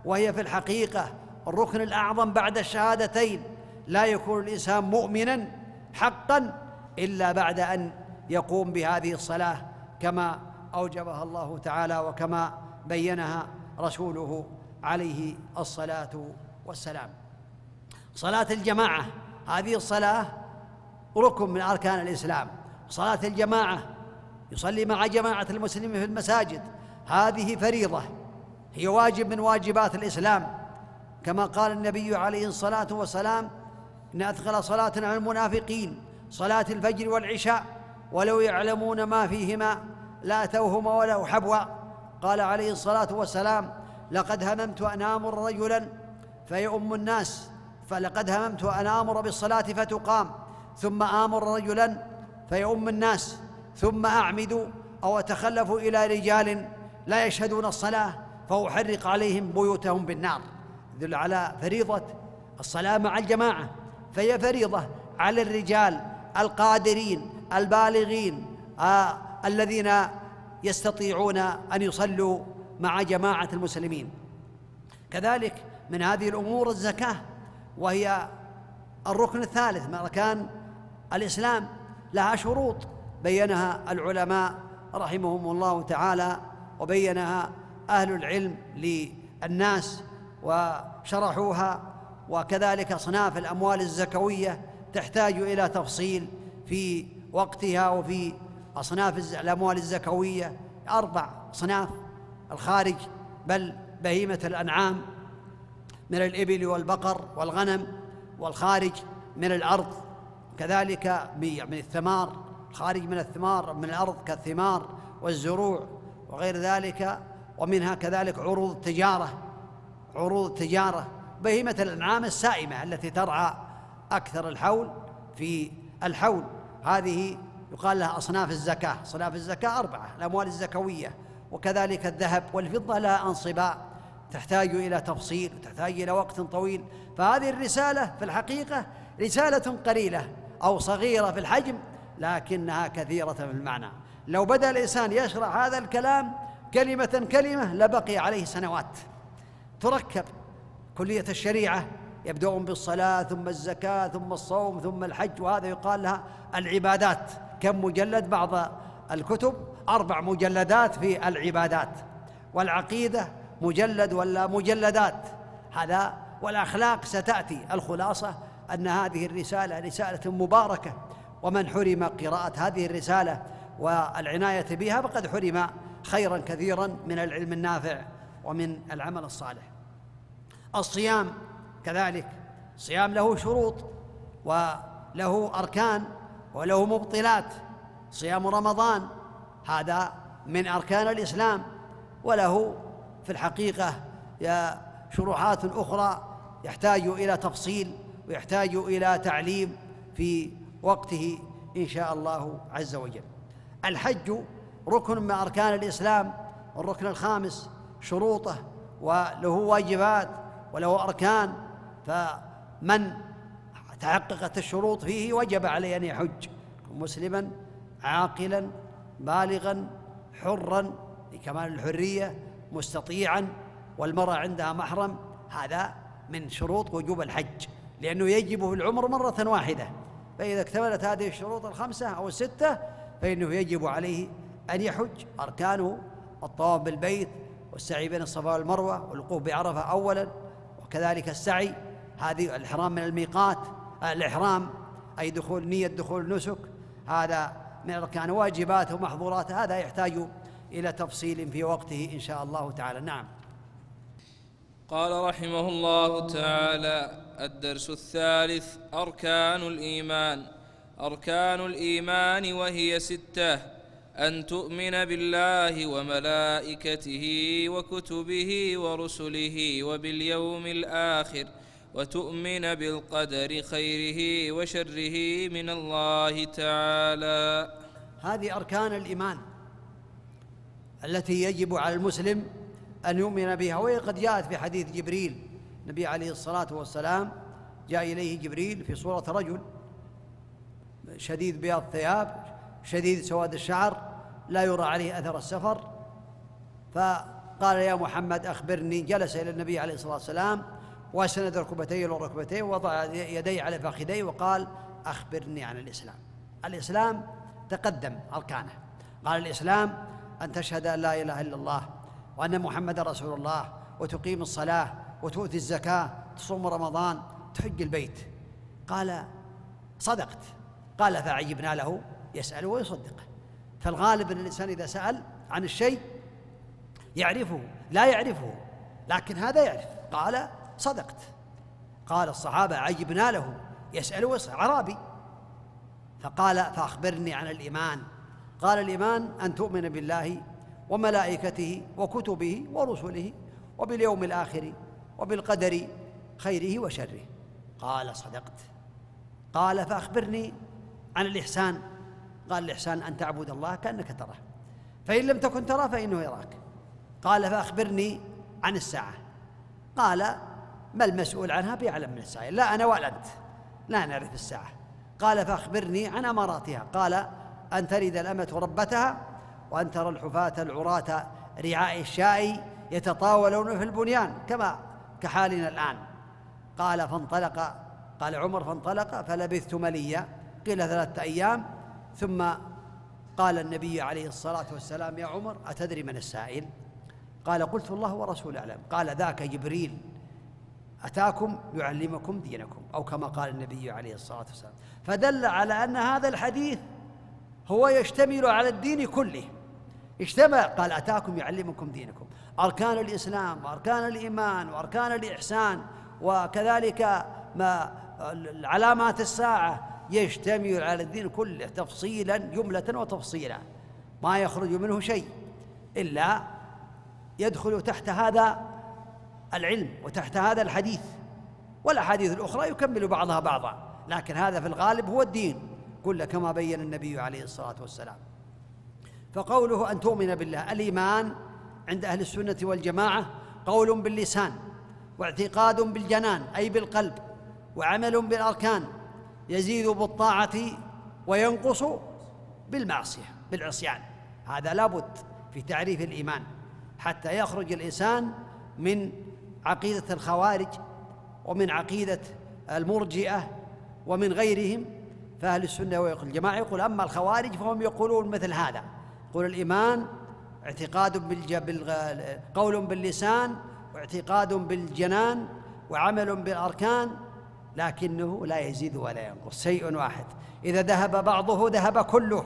وهي في الحقيقة الركن الأعظم بعد الشهادتين. لا يكون الإنسان مؤمنا حقا إلا بعد أن يقوم بهذه الصلاة. كما أوجبها الله تعالى وكما بينها رسوله عليه الصلاة والسلام. صلاة الجماعة هذه الصلاة ركن من أركان الإسلام. صلاة الجماعة يصلي مع جماعة المسلمين في المساجد هذه فريضة هي واجب من واجبات الإسلام. كما قال النبي عليه الصلاة والسلام إن أثقل صلاة على المنافقين صلاة الفجر والعشاء ولو يعلمون ما فيهما لا أتوهما ولو حبوا. قال عليه الصلاة والسلام لقد هممت أن آمر رجلا فيؤم الناس فلقد هممت أن آمر بالصلاة فتقام ثم آمر رجلا فيؤم الناس ثم أعمد أو أتخلف إلى رجال لا يشهدون الصلاة فأحرق عليهم بيوتهم بالنار. يدل على فريضة الصلاة مع الجماعة فهي فريضة على الرجال القادرين البالغين آه الذين يستطيعون أن يصلوا مع جماعة المسلمين. كذلك من هذه الأمور الزكاة وهي الركن الثالث من أركان الإسلام لها شروط. بينها العلماء رحمهم الله تعالى وبينها أهل العلم للناس وشرحوها. وكذلك أصناف الأموال الزكوية تحتاج إلى تفصيل في وقتها وفي أصناف الأموال الزكوية أربع أصناف. الخارج بل بهيمة الأنعام من الإبل والبقر والغنم والخارج من الأرض. كذلك من الثمار الخارج من الثمار من الأرض كالثمار والزروع وغير ذلك. ومنها كذلك عروض التجارة عروض التجارة. بهيمة الأنعام السائمة التي ترعى أكثر الحول في الحول. هذه يقال لها أصناف الزكاة أصناف الزكاة أربعة الأموال الزكوية وكذلك الذهب والفضة لها أنصباء تحتاج إلى تفصيل وتحتاج إلى وقت طويل. فهذه الرسالة في الحقيقة رسالة قليلة أو صغيرة في الحجم لكنها كثيرة في المعنى. لو بدأ الإنسان يشرح هذا الكلام كلمة كلمة لبقي عليه سنوات. تركب كلية الشريعة يبدأون بالصلاة ثم الزكاة ثم الصوم ثم الحج وهذا يقال لها العبادات. كم مجلد؟ بعض الكتب أربع مجلدات في العبادات. والعقيدة مجلد ولا مجلدات؟ هذا والأخلاق ستأتي. الخلاصة أن هذه الرسالة رسالة مباركة. ومن حرم قراءة هذه الرسالة والعناية بها فقد حرم خيرا كثيرا من العلم النافع ومن العمل الصالح. الصيام كذلك. الصيام له شروط وله أركان وله مبطلات. صيام رمضان هذا من أركان الإسلام. وله في الحقيقة شروحات أخرى يحتاج إلى تفصيل ويحتاج إلى تعليم في وقته إن شاء الله عز وجل. الحج ركن من أركان الإسلام. الركن الخامس شروطه وله واجبات وله أركان فمن تحققت الشروط فيه وجب عليه أن يحج مسلما عاقلا بالغا حرا لكمال الحرية مستطيعا والمرأة عندها محرم هذا من شروط وجوب الحج لأنه يجب في العمر مرة واحدة فإذا اكتملت هذه الشروط الخمسة أو الستة فإنه يجب عليه أن يحج. أركانه الطواف بالبيت والسعي بين الصفا والمروة والوقوف بعرفة أولا وكذلك السعي هذه الإحرام من الميقات الإحرام أي دخول نية دخول نسك هذا من أركان واجباته ومحظوراته هذا يحتاج إلى تفصيل في وقته إن شاء الله تعالى. نعم. قال رحمه الله تعالى الدرس الثالث أركان الإيمان. أركان الإيمان وهي ستة أن تؤمن بالله وملائكته وكتبه ورسله وباليوم الآخر وتؤمن بالقدر خيره وشره من الله تعالى. هذه أركان الإيمان التي يجب على المسلم أن يؤمن بها وهي قد جاءت في حديث جبريل النبي عليه الصلاة والسلام جاء إليه جبريل في صورة رجل شديد بياض الثياب شديد سواد الشعر لا يرى عليه أثر السفر. فقال يا محمد أخبرني جلس إلى النبي عليه الصلاة والسلام واسند ركبتيه والركبتين ووضع يديه على فخذيه وقال أخبرني عن الإسلام. الإسلام تقدم أركانه. قال الإسلام أن تشهد أن لا إله إلا الله وأن محمد رسول الله وتقيم الصلاة وتؤتي الزكاة تصوم رمضان تحج البيت. قال صدقت. قال فعجبنا له يسأل ويصدقه فالغالب أن الإنسان إذا سأل عن الشيء يعرفه لا يعرفه لكن هذا يعرف. قال صدقت. قال الصحابة عجبنا له يسأل ويسأل عربي. فقال فأخبرني عن الإيمان. قال الإيمان أن تؤمن بالله وملائكته وكتبه ورسله وباليوم الآخر وبالقدر خيره وشره. قال صدقت. قال فأخبرني عن الإحسان. قال الإحسان أن تعبد الله كأنك تراه. فإن لم تكن تراه فإنه يراك. قال فأخبرني عن الساعة. قال ما المسؤول عنها بأعلم من السائل. لا أنا ولا أنت لا نعرف الساعة. قال فأخبرني عن أماراتها. قال أن تلد الأمة ربتها وأن ترى الحفاة العراة رعاء الشاء يتطاولون في البنيان كما كحالنا الآن. قال فانطلق. قال عمر فانطلق فلبثت مليا. قيل ثلاثة أيام. ثم قال النبي عليه الصلاة والسلام يا عمر أتدري من السائل؟ قال قلت الله ورسوله أعلم. قال ذاك جبريل. أتاكم يعلمكم دينكم أو كما قال النبي عليه الصلاة والسلام. فدل على أن هذا الحديث هو يشتمل على الدين كله. اجتمع قال أتاكم يعلمكم دينكم. أركان الإسلام وأركان الإيمان وأركان الإحسان وكذلك ما علامات الساعة يشتمل على الدين كله تفصيلا جملة وتفصيلا. ما يخرج منه شيء إلا يدخل تحت هذا العلم وتحت هذا الحديث. والأحاديث الأخرى يكمل بعضها بعضا لكن هذا في الغالب هو الدين. كله كما بين النبي عليه الصلاة والسلام. فقوله أن تؤمن بالله الإيمان عند أهل السنة والجماعة قول باللسان واعتقاد بالجنان أي بالقلب وعمل بالأركان يزيد بالطاعة وينقص بالمعصية بالعصيان. هذا لابد في تعريف الإيمان حتى يخرج الإنسان من عقيدة الخوارج ومن عقيدة المرجئة ومن غيرهم فأهل السنة والجماعة يقول أما الخوارج فهم يقولون مثل هذا يقول الإيمان اعتقاد. قول باللسان واعتقاد بالجنان وعمل بالأركان لكنه لا يزيد ولا ينقص شيء واحد إذا ذهب بعضه ذهب كله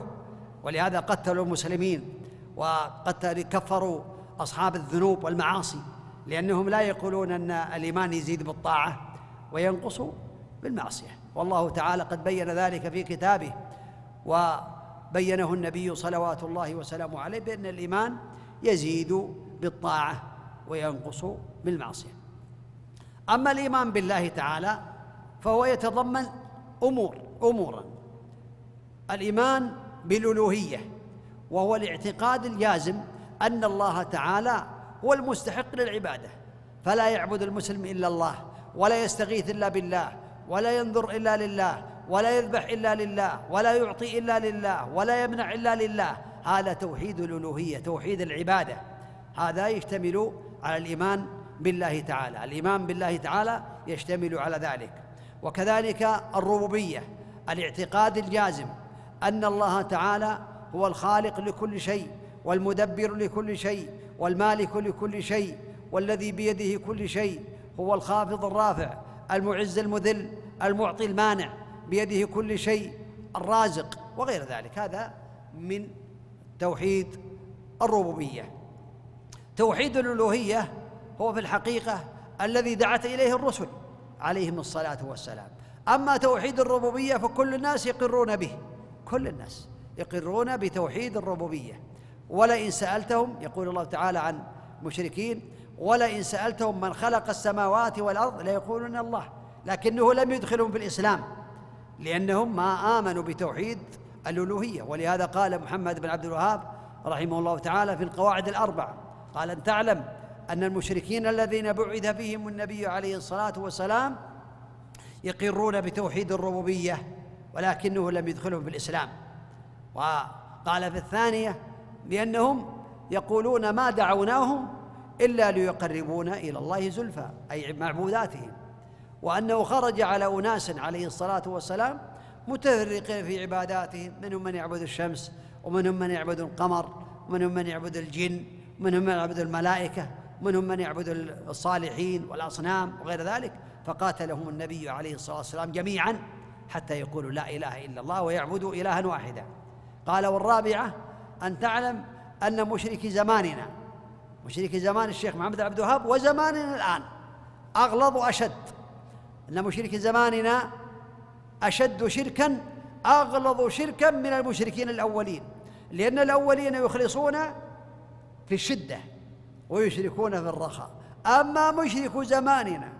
ولهذا قتلوا المسلمين وقتل كفروا أصحاب الذنوب والمعاصي لأنهم لا يقولون أن الإيمان يزيد بالطاعة وينقص بالمعصية. والله تعالى قد بين ذلك في كتابه وبينه النبي صلوات الله وسلامه عليه بأن الإيمان يزيد بالطاعة وينقص بالمعصية. أما الإيمان بالله تعالى فهو يتضمن أمور أمورا. الإيمان بالألوهية وهو الاعتقاد الجازم أن الله تعالى هو المستحق للعبادة. فلا يعبد المسلم إلا الله ولا يستغيث إلا بالله ولا ينظر إلا لله ولا يذبح إلا لله ولا يعطي إلا لله ولا يمنع إلا لله. هذا توحيد الألوهية توحيد العبادة. هذا يشتمل على الإيمان بالله تعالى. الإيمان بالله تعالى يشتمل على ذلك. وكذلك الربوبية الاعتقاد الجازم أن الله تعالى هو الخالق لكل شيء والمدبر لكل شيء والمالك لكل شيء والذي بيده كل شيء هو الخافض الرافع المعز المذل المعطي المانع بيده كل شيء الرازق وغير ذلك. هذا من توحيد الربوبية. توحيد الألوهية هو في الحقيقة الذي دعت إليه الرسل عليهم الصلاة والسلام. أما توحيد الربوبية فكل الناس يقرون به كل الناس يقرون بتوحيد الربوبية. ولئن سألتهم يقول الله تعالى عن مشركين ولئن سألتهم من خلق السماوات والأرض ليقولون الله لكنه لم يدخلهم في الإسلام لأنهم ما آمنوا بتوحيد الألوهية. ولهذا قال محمد بن عبد الوهاب رحمه الله تعالى في القواعد الأربع قال أن تعلم أن المشركين الذين بعث فيهم النبي عليه الصلاة والسلام يقرون بتوحيد الربوبية ولكنه لم يدخلهم في الإسلام. وقال في الثانية بانهم يقولون ما دعوناهم إلا ليقربونا إلى الله زلفى أي معبوداتهم. وأنه خرج على أناس عليه الصلاة والسلام متفرقين في عباداتهم منهم من يعبد الشمس ومنهم من يعبد القمر ومنهم من يعبد الجن ومنهم من يعبد الملائكة ومنهم من يعبد الصالحين والأصنام وغير ذلك. فقاتلهم النبي عليه الصلاة والسلام جميعا حتى يقولوا لا إله إلا الله ويعبدوا الها واحدا. قال والرابعة أن تعلم أن مشركي زماننا مشركي زمان الشيخ محمد عبد الوهاب وزماننا الآن أغلظ وأشد. أن مشركي زماننا أشد شركا أغلظ شركا من المشركين الأولين. لأن الأولين يخلصون في الشدة ويشركون في الرخاء. أما مشرك زماننا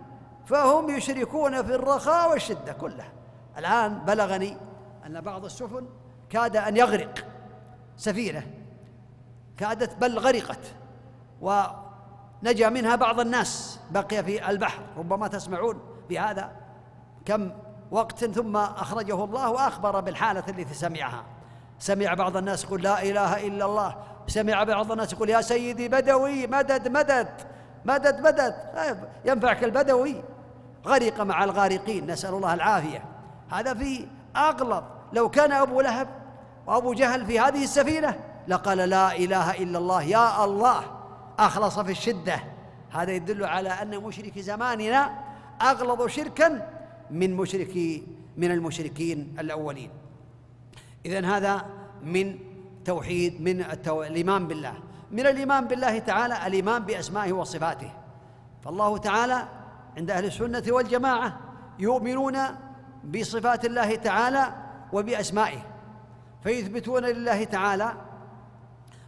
فهم يشركون في الرخاء والشدة كلها. الآن بلغني أن بعض السفن كاد أن يغرق. سفينة كادت بل غرقت ونجا منها بعض الناس بقي في البحر ربما تسمعون بهذا كم وقت ثم أخرجه الله وأخبر بالحالة التي سمعها. سمع بعض الناس يقول لا إله إلا الله سمع بعض الناس يقول يا سيدي بدوي مدد مدد مدد مدد. ينفعك البدوي؟ غرق مع الغارقين نسأل الله العافية. هذا في أغلظ لو كان أبو لهب وأبو جهل في هذه السفينة لقال لا إله إلا الله يا الله أخلص في الشدة. هذا يدل على أن مشرك زماننا أغلظ شركا من مشركي من المشركين الأولين. إذن هذا من توحيد من التو... الإيمان بالله. من الإيمان بالله تعالى الإيمان بأسمائه وصفاته. فالله تعالى عند أهل السنة والجماعة يؤمنون بصفات الله تعالى وبأسمائه. فيثبتون لله تعالى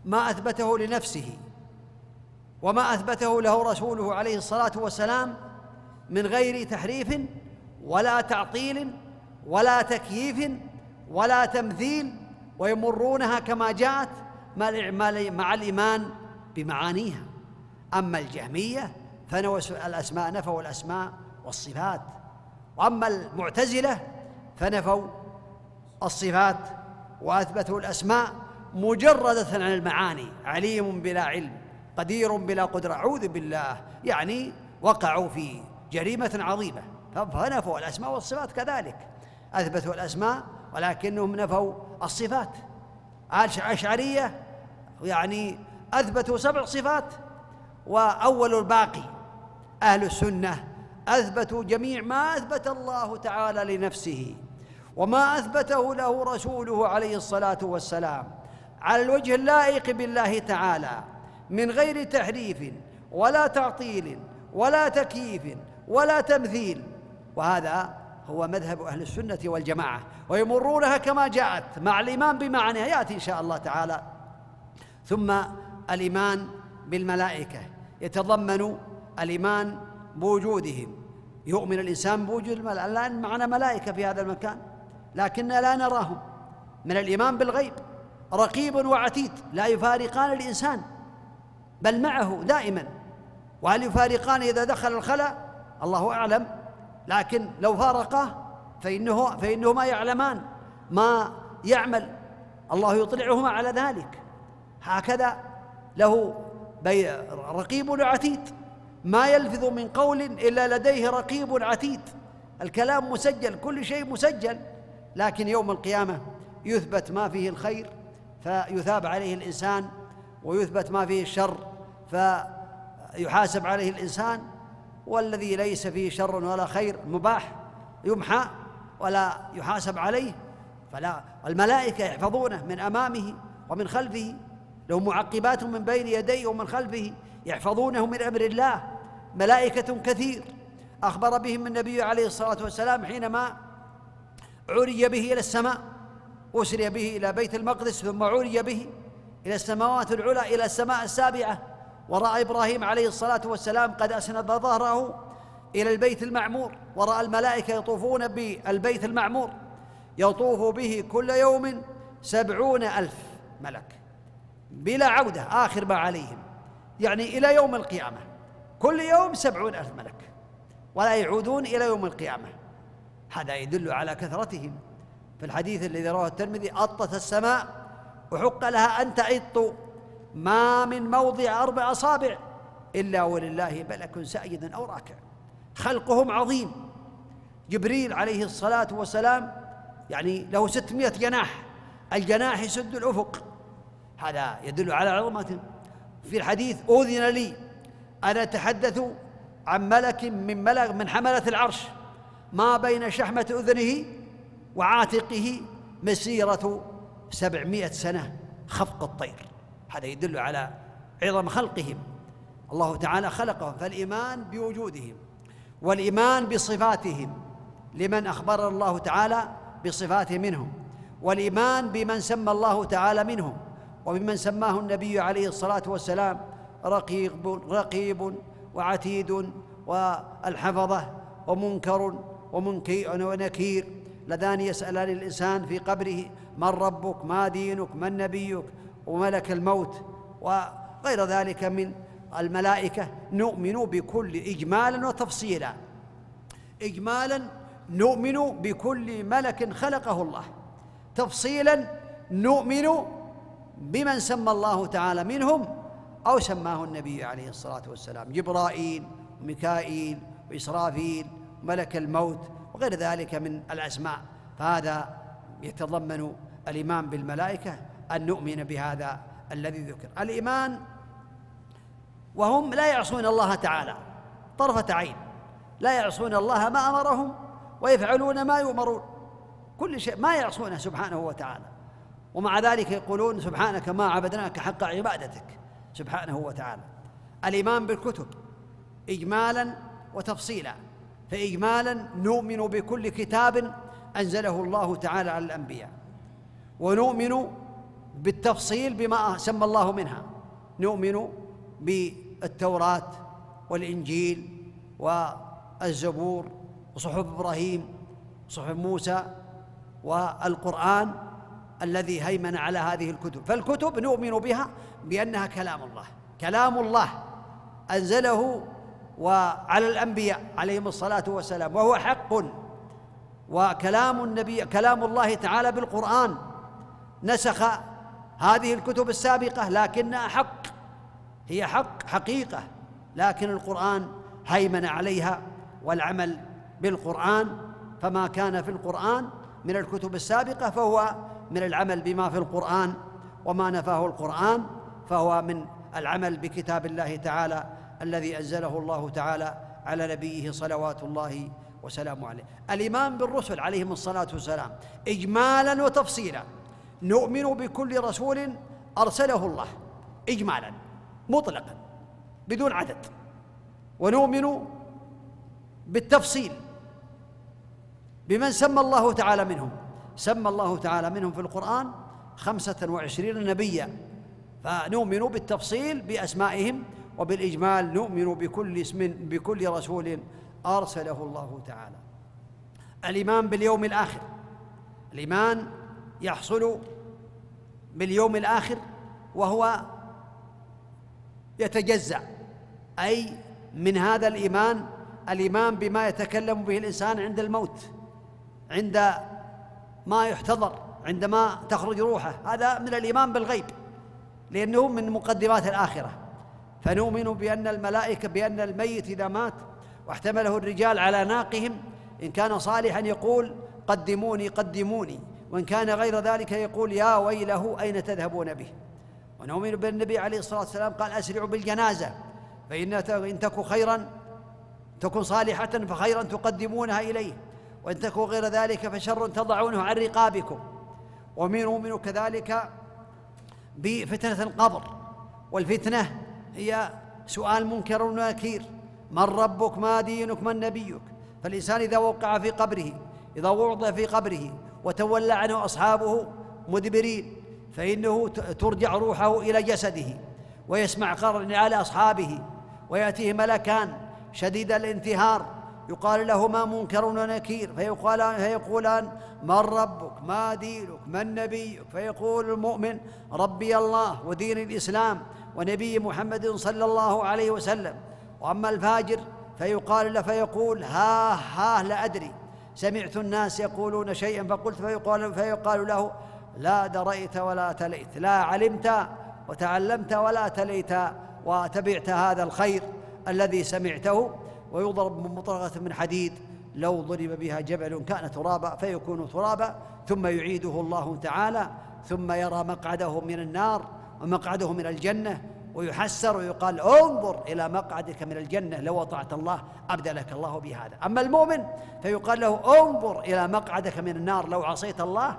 ما أثبته لنفسه وما أثبته له رسوله عليه الصلاة والسلام من غير تحريف ولا تعطيل ولا تكييف ولا تمثيل ويمرونها كما جاءت مع الإيمان بمعانيها. أما الجهمية فنوى الأسماء نفوا الأسماء والصفات. وأما المعتزلة فنفوا الصفات. وأثبتوا الأسماء مجردة عن المعاني عليم بلا علم قدير بلا قدرة أعوذ بالله. يعني وقعوا في جريمة عظيمة. فنفوا الأسماء والصفات كذلك. أثبتوا الأسماء ولكنهم نفوا الصفات. الأشعرية يعني أثبتوا سبع صفات وأول الباقي أهل السنة أثبتوا جميع ما أثبت الله تعالى لنفسه. وما أثبته له رسوله عليه الصلاة والسلام على الوجه اللائق بالله تعالى من غير تحريف ولا تعطيل ولا تكييف ولا تمثيل. وهذا هو مذهب أهل السنة والجماعة ويمرونها كما جاءت مع الإيمان بمعنى يأتي إن شاء الله تعالى. ثم الإيمان بالملائكة يتضمن الإيمان بوجودهم. يؤمن الإنسان بوجود الملائكة لأن معنا ملائكة في هذا المكان. لكننا لا نراهم من الإيمان بالغيب رقيب وعتيد لا يفارقان الإنسان بل معه دائما. وهل يفارقان إذا دخل الخلاء؟ الله أعلم. لكن لو فارقاه فإنه فإنهما يعلمان ما يعمل. الله يطلعهما على ذلك. هكذا له رقيب وعتيد. ما يلفظ من قول إلا لديه رقيب عتيد الكلام مسجل كل شيء مسجل. لكن يوم القيامة يثبت ما فيه الخير فيثاب عليه الإنسان ويثبت ما فيه الشر فيحاسب عليه الإنسان والذي ليس فيه شر ولا خير مباح يمحى ولا يحاسب عليه فلا الملائكة يحفظونه من أمامه ومن خلفه له معقبات من بين يديه ومن خلفه يحفظونه من أمر الله ملائكة كثير. أخبر بهم النبي عليه الصلاة والسلام حينما عري به إلى السماء أسري به إلى بيت المقدس ثم عري به إلى السماوات العلى إلى السماء السابعة. ورأى إبراهيم عليه الصلاة والسلام قد أسند ظهره إلى البيت المعمور ورأى الملائكة يطوفون بالبيت المعمور. يطوف به كل يوم سبعون ألف ملك. بلا عودة آخر ما عليهم. يعني إلى يوم القيامة. كل يوم سبعون ألف ملك. ولا يعودون إلى يوم القيامة. هذا يدل على كثرتهم. في الحديث الذي رواه الترمذي أطت السماء وحق لها أن تعط. ما من موضع أربع أصابع إلا ولله ملك سائد أو راكع. خلقهم عظيم. جبريل عليه الصلاة والسلام يعني له ستمائة جناح. الجناح يسد الأفق. هذا يدل على عظمته في الحديث أذن لي أن أتحدث عن ملك من ملك من حملة العرش. ما بين شحمة أذنه وعاتقه مسيرة سبعمائة سنة خفق الطير. هذا يدل على عظم خلقهم. الله تعالى خلقهم فالإيمان بوجودهم والإيمان بصفاتهم لمن أخبر الله تعالى بصفاته منهم والإيمان بمن سمى الله تعالى منهم وبمن سماه النبي عليه الصلاة والسلام رقيب رقيب وعتيد والحفظة ومنكر ونكير. لذان يسألان الإنسان في قبره من ربك؟ ما دينك؟ من نبيك؟ وملك الموت؟ وغير ذلك من الملائكة نؤمن بكل إجمالا وتفصيلا. إجمالا نؤمن بكل ملك خلقه الله. تفصيلا نؤمن بمن سمى الله تعالى منهم أو سماه النبي عليه الصلاة والسلام. جبرائيل وميكائيل وإسرافيل ملك الموت وغير ذلك من الأسماء. فهذا يتضمن الإيمان بالملائكة أن نؤمن بهذا الذي ذكر. الإيمان وهم لا يعصون الله تعالى طرفة عين لا يعصون الله ما أمرهم ويفعلون ما يؤمرون. كل شيء ما يعصونه سبحانه وتعالى. ومع ذلك يقولون سبحانك ما عبدناك حق عبادتك سبحانه وتعالى. الإيمان بالكتب إجمالا وتفصيلا. فإجمالا نؤمن بكل كتاب أنزله الله تعالى على الأنبياء. ونؤمن بالتفصيل بما سمى الله منها. نؤمن بالتوراة والإنجيل والزبور وصحف إبراهيم صحف موسى والقرآن الذي هيمن على هذه الكتب. فالكتب نؤمن بها بأنها كلام الله. كلام الله أنزله وعلى الأنبياء عليهم الصلاة والسلام وهو حق. وكلام النبي كلام الله تعالى بالقرآن. نسخ هذه الكتب السابقة لكنها حق. هي حق حقيقة. لكن القرآن هيمن عليها والعمل بالقرآن. فما كان في القرآن من الكتب السابقة فهو من العمل بما في القرآن. وما نفاه القرآن فهو من العمل بكتاب الله تعالى الذي أنزله الله تعالى على نبيه صلوات الله وسلامه عليه. الإيمان بالرسل عليهم الصلاة والسلام إجمالا وتفصيلا. نؤمن بكل رسول أرسله الله. إجمالا مطلقا بدون عدد. ونؤمن بالتفصيل. بمن سمى الله تعالى منهم؟ سمى الله تعالى منهم في القرآن خمسة وعشرين نبيا. فنؤمن بالتفصيل بأسمائهم وبالإجمال نؤمن بكل اسم بكل رسول أرسله الله تعالى. الإيمان باليوم الآخر. الإيمان يحصل باليوم الآخر وهو يتجزأ. أي من هذا الإيمان الإيمان بما يتكلم به الإنسان عند الموت عند ما يحتضر عندما تخرج روحه. هذا من الإيمان بالغيب لأنه من مقدمات الآخرة. فنؤمن بأن الملائكة بأن الميت إذا مات واحتمله الرجال على ناقهم إن كان صالحا يقول قدموني قدموني وإن كان غير ذلك يقول يا ويله أين تذهبون به؟ ونؤمن بالنبي عليه الصلاة والسلام قال أسرعوا بالجنازة فإن إن تكن خيرا تكن صالحة فخيرا تقدمونها إليه وإن تكن غير ذلك فشر تضعونه عن رقابكم. ومن كذلك بفتنة القبر والفتنة هي سؤال منكر ونكير من ربك؟ ما دينك؟ من نبيك؟ فالإنسان إذا وقع في قبره إذا وضع في قبره وتولى عنه أصحابه مدبرين فإنه ترجع روحه إلى جسده ويسمع قرن على أصحابه ويأتيه ملكان شديد الانتهار. يقال لهما منكر ونكير. فيقال فيقولان من ربك؟ ما دينك؟ من نبيك؟ فيقول المؤمن ربي الله ودين الإسلام. ونبي محمد صلى الله عليه وسلم. وأما الفاجر فيقال له فيقول ها ها لا أدري. سمعت الناس يقولون شيئا فقلت فيقال, فيقال له لا دريت ولا تليت. لا علمت وتعلمت ولا تليت وتبعت هذا الخير الذي سمعته. ويضرب من مطرقة من حديد لو ضرب بها جبل كان ترابا فيكون ترابا. ثم يعيده الله تعالى ثم يرى مقعده من النار. ومقعده من الجنة ويحسر ويقال انظر إلى مقعدك من الجنة لو أطعت الله أبدلك الله بهذا. أما المؤمن فيقال له انظر إلى مقعدك من النار لو عصيت الله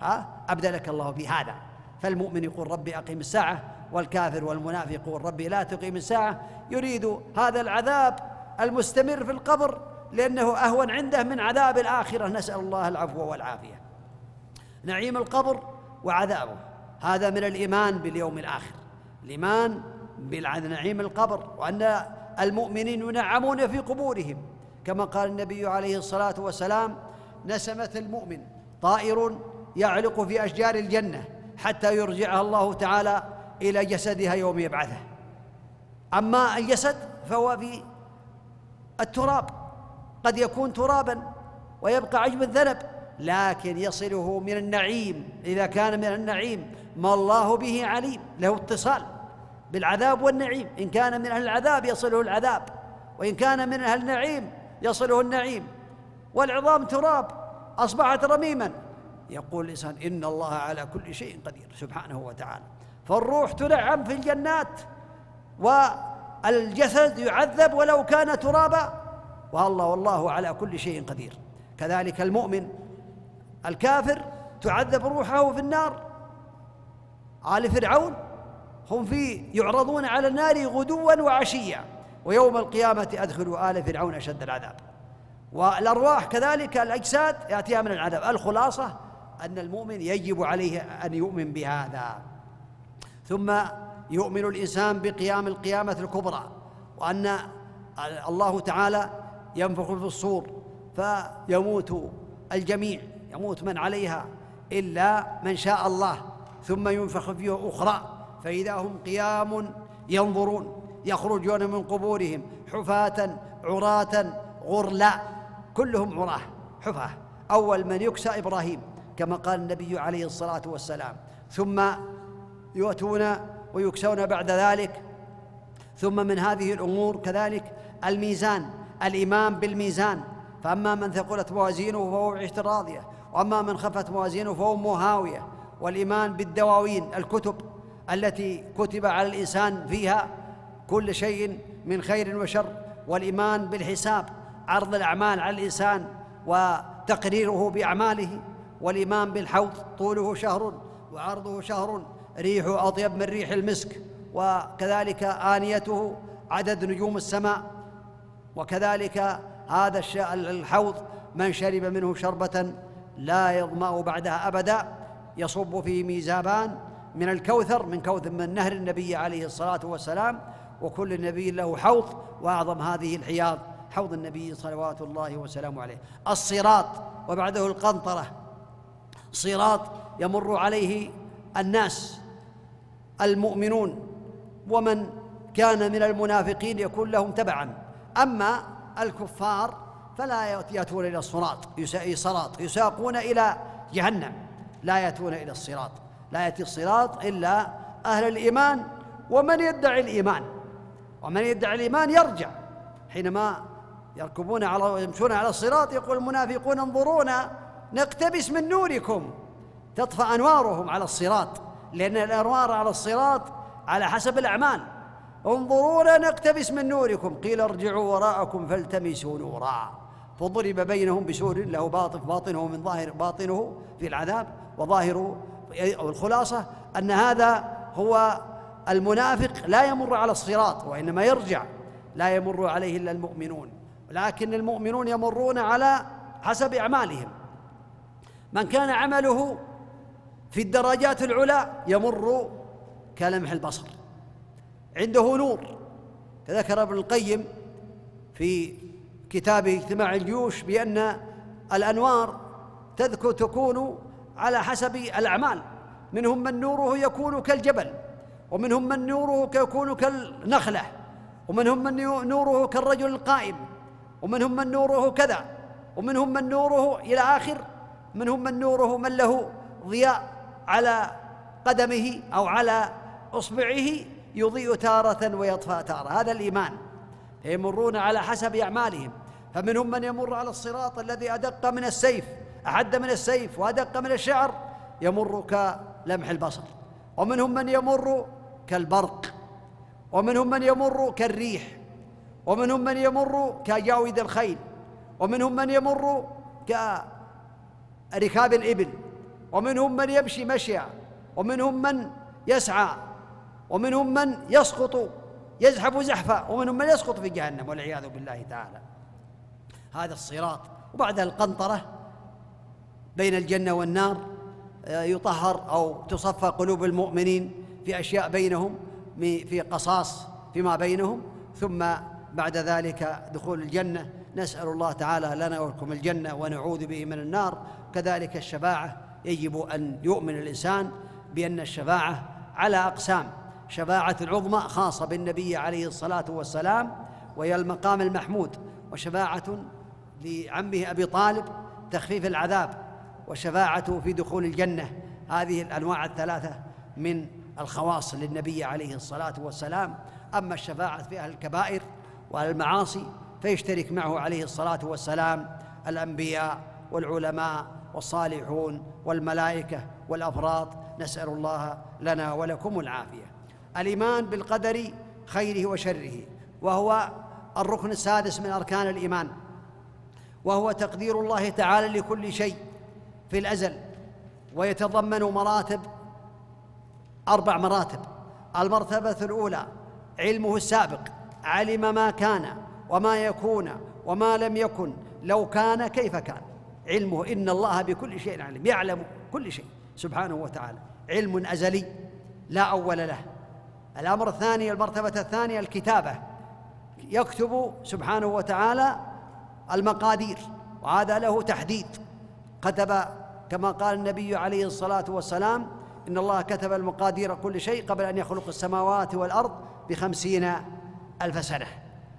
ها أبدلك الله بهذا. فالمؤمن يقول ربي أقيم الساعة والكافر والمنافق يقول ربي لا تقيم الساعة. يريد هذا العذاب المستمر في القبر لأنه أهون عنده من عذاب الآخرة. نسأل الله العفو والعافية. نعيم القبر وعذابه. هذا من الإيمان باليوم الآخر. الإيمان بنعيم القبر وأن المؤمنين ينعمون في قبورهم. كما قال النبي عليه الصلاة والسلام نسمة المؤمن طائر يعلق في أشجار الجنة حتى يرجعها الله تعالى إلى جسدها يوم يبعثه. أما الجسد فهو في التراب قد يكون ترابا ويبقى عجب الذنب لكن يصله من النعيم إذا كان من النعيم. ما الله به عليم له اتصال بالعذاب والنعيم. إن كان من أهل العذاب يصله العذاب وإن كان من أهل النعيم يصله النعيم. والعظام تراب أصبحت رميما. يقول الإنسان إن الله على كل شيء قدير سبحانه وتعالى. فالروح تنعم في الجنات والجسد يعذب ولو كان ترابا. والله والله على كل شيء قدير. كذلك المؤمن الكافر تعذب روحه في النار آل فرعون هم في يعرضون على النار غدوا وعشيا ويوم القيامة أدخلوا آل فرعون أشد العذاب. والأرواح كذلك الأجساد يأتيها من العذاب. الخلاصة أن المؤمن يجب عليه أن يؤمن بهذا. ثم يؤمن الإنسان بقيام القيامة الكبرى وأن الله تعالى ينفخ في الصور فيموت الجميع يموت من عليها إلا من شاء الله. ثم ينفخ فيه أخرى فإذا هم قيام ينظرون يخرجون من قبورهم حفاة عراة غرلا كلهم عراة حفاة. أول من يكسى إبراهيم كما قال النبي عليه الصلاة والسلام. ثم يؤتون ويكسون بعد ذلك. ثم من هذه الأمور كذلك الميزان الإيمان بالميزان. فأما من ثقلت موازينه فهو عشت راضية وأما من خفت موازينه فهو هاوية. والإيمان بالدواوين الكتب التي كتب على الإنسان فيها كل شيء من خير وشر والإيمان بالحساب عرض الأعمال على الإنسان وتقريره بأعماله والإيمان بالحوض طوله شهر وعرضه شهر ريحه أطيب من ريح المسك وكذلك آنيته عدد نجوم السماء وكذلك هذا الحوض من شرب منه شربة لا يظمأ بعدها أبدا. يصب فيه ميزابان من الكوثر من كوثر من نهر النبي عليه الصلاة والسلام وكل نبي له حوض وأعظم هذه الحياض حوض النبي صلوات الله وسلامه عليه. الصراط وبعده القنطرة صراط يمر عليه الناس المؤمنون ومن كان من المنافقين يكون لهم تبعا. أما الكفار فلا يأتون إلى الصراط صراط يساقون إلى جهنم. لا يأتون إلى الصراط لا يأتي الصراط إلا أهل الإيمان ومن يدعي الإيمان ومن يدعي الإيمان يرجع. حينما يركبون على يمشون على الصراط يقول المنافقون انظرونا نقتبس من نوركم. تطفى أنوارهم على الصراط لأن الأنوار على الصراط على حسب الأعمال. انظرونا نقتبس من نوركم. قيل ارجعوا وراءكم فالتمسوا نورا. فضرب بينهم بسور له باطن باطنه من ظاهر باطنه في العذاب. وظاهره أو الخلاصة أن هذا هو المنافق لا يمر على الصراط وإنما يرجع لا يمر عليه إلا المؤمنون لكن المؤمنون يمرون على حسب أعمالهم. من كان عمله في الدرجات العلى يمر كلمح البصر عنده نور. ذكر ابن القيم في كتابه اجتماع الجيوش بأن الأنوار تذكر تكون على حسب الأعمال. منهم من نوره يكون كالجبل ومنهم من نوره يكون كالنخلة ومنهم من نوره كالرجل القائم ومنهم من نوره كذا ومنهم من نوره إلى آخر منهم من نوره من له ضياء على قدمه أو على إصبعه يضيء تارة ويطفى تارة. هذا الإيمان. فيمرون على حسب أعمالهم. فمنهم من يمر على الصراط الذي أدق من السيف أحد من السيف وأدق من الشعر يمر كلمح البصر. ومنهم من يمر كالبرق. ومنهم من يمر كالريح. ومنهم من يمر كجاويد الخيل. ومنهم من يمر كركاب الإبل. ومنهم من يمشي مشيا ومنهم من يسعى. ومنهم من يسقط يزحف زحفا. ومنهم من يسقط في جهنم والعياذ بالله تعالى. هذا الصراط وبعد القنطرة بين الجنة والنار آه، يطهر أو تصفى قلوب المؤمنين في أشياء بينهم في قصاص فيما بينهم. ثم بعد ذلك دخول الجنة نسأل الله تعالى لنا ولكم الجنة ونعوذ به من النار. كذلك الشفاعة يجب أن يؤمن الإنسان بأن الشفاعة على أقسام. شفاعة العظمى خاصة بالنبي عليه الصلاة والسلام وهي المقام المحمود وشفاعة لعمه أبي طالب تخفيف العذاب. وشفاعته في دخول الجنة. هذه الأنواع الثلاثة من الخواص للنبي عليه الصلاة والسلام. أما الشفاعة في أهل الكبائر وأهل المعاصي فيشترك معه عليه الصلاة والسلام الأنبياء والعلماء والصالحون والملائكة والأفراط. نسأل الله لنا ولكم العافية. الإيمان بالقدر خيره وشره وهو الركن السادس من أركان الإيمان وهو تقدير الله تعالى لكل شيء. في الأزل ويتضمن مراتب أربع مراتب. المرتبة الأولى علمه السابق علم ما كان وما يكون وما لم يكن لو كان كيف كان. علمه إن الله بكل شيء علم يعلم كل شيء سبحانه وتعالى. علم أزلي لا أول له. الأمر الثاني المرتبة الثانية الكتابة. يكتب سبحانه وتعالى المقادير وهذا له تحديد. كتب كما قال النبي عليه الصلاة والسلام إن الله كتب المقادير كل شيء قبل أن يخلق السماوات والأرض بخمسين ألف سنة.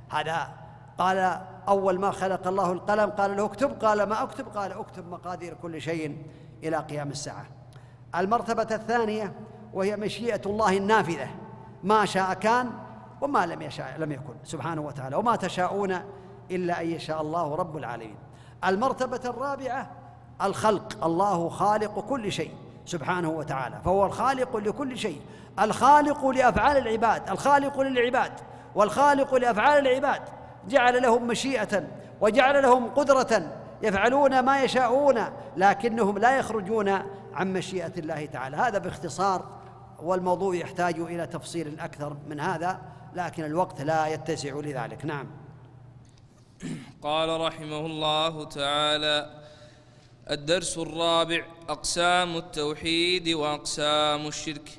هذا قال أول ما خلق الله القلم قال له اكتب قال ما أكتب؟ قال اكتب مقادير كل شيء إلى قيام الساعة. المرتبة الثانية وهي مشيئة الله النافذة. ما شاء كان وما لم يشاء لم يكن سبحانه وتعالى. وما تشاءون إلا أن يشاء الله رب العالمين. المرتبة الرابعة الخلق الله خالق كل شيء سبحانه وتعالى فهو الخالق لكل شيء الخالق لأفعال العباد الخالق للعباد والخالق لأفعال العباد جعل لهم مشيئة وجعل لهم قدرة يفعلون ما يشاءون لكنهم لا يخرجون عن مشيئة الله تعالى. هذا باختصار والموضوع يحتاج إلى تفصيل أكثر من هذا لكن الوقت لا يتسع لذلك. نعم. قال رحمه الله تعالى الدرس الرابع أقسام التوحيد وأقسام الشرك.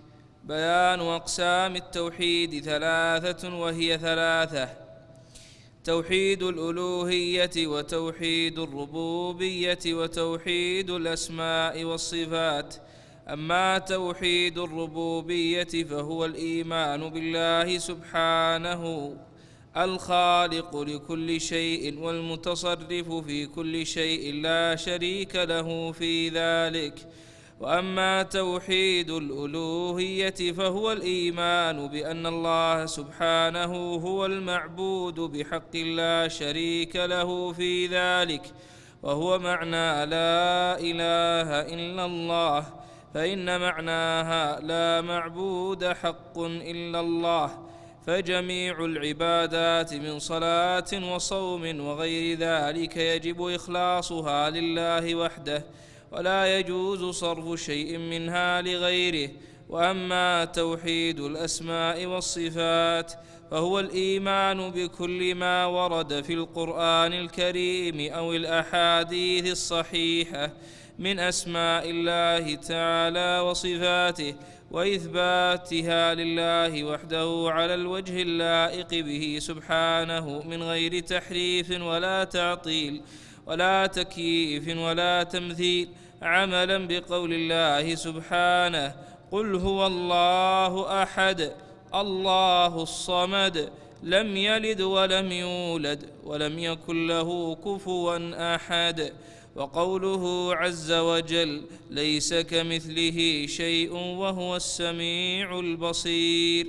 بيان أقسام التوحيد ثلاثة وهي ثلاثة. توحيد الألوهية وتوحيد الربوبية وتوحيد الأسماء والصفات. أما توحيد الربوبية فهو الإيمان بالله سبحانه. الخالق لكل شيء والمتصرف في كل شيء لا شريك له في ذلك. وأما توحيد الألوهية فهو الإيمان بأن الله سبحانه هو المعبود بحق لا شريك له في ذلك. وهو معنى لا إله إلا الله. فإن معناها لا معبود حق إلا الله. فجميع العبادات من صلاة وصوم وغير ذلك يجب إخلاصها لله وحده ولا يجوز صرف شيء منها لغيره. وأما توحيد الأسماء والصفات فهو الإيمان بكل ما ورد في القرآن الكريم أو الأحاديث الصحيحة من أسماء الله تعالى وصفاته. وإثباتها لله وحده على الوجه اللائق به سبحانه من غير تحريف ولا تعطيل ولا تكييف ولا تمثيل عملا بقول الله سبحانه قل هو الله أحد الله الصمد لم يلد ولم يولد ولم يكن له كفوا أحد وقوله عز وجل ليس كمثله شيء وهو السميع البصير.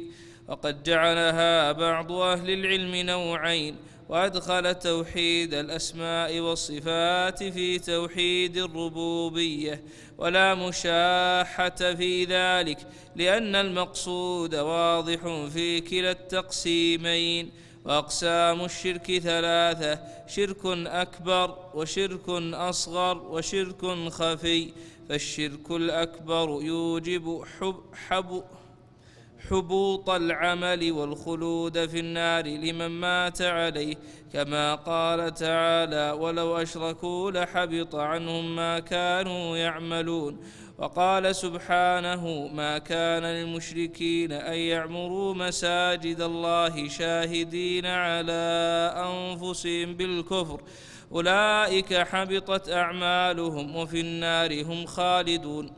وقد جعلها بعض أهل العلم نوعين وأدخل توحيد الأسماء والصفات في توحيد الربوبية ولا مشاحة في ذلك لأن المقصود واضح في كلا التقسيمين. وأقسام الشرك ثلاثة شرك أكبر وشرك أصغر وشرك خفي. فالشرك الأكبر يوجب حب, حب حبوط العمل والخلود في النار لمن مات عليه. كما قال تعالى ولو أشركوا لحبط عنهم ما كانوا يعملون وقال سبحانه ما كان للمشركين أن يعمروا مساجد الله شاهدين على أنفسهم بالكفر. أولئك حبطت أعمالهم وفي النار هم خالدون.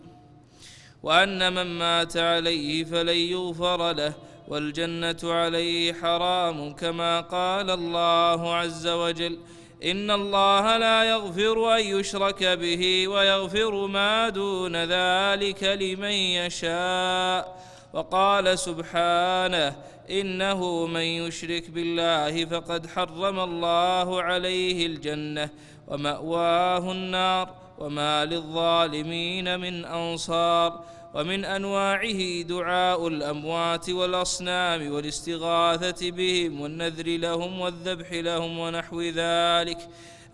وأن من مات عليه فلن يغفر له والجنة عليه حرام كما قال الله عز وجل. إن الله لا يغفر أن يشرك به ويغفر ما دون ذلك لمن يشاء. وقال سبحانه إنه من يشرك بالله فقد حرم الله عليه الجنة ومأواه النار وما للظالمين من أنصار. ومن أنواعه دعاء الأموات والأصنام والاستغاثة بهم والنذر لهم والذبح لهم ونحو ذلك.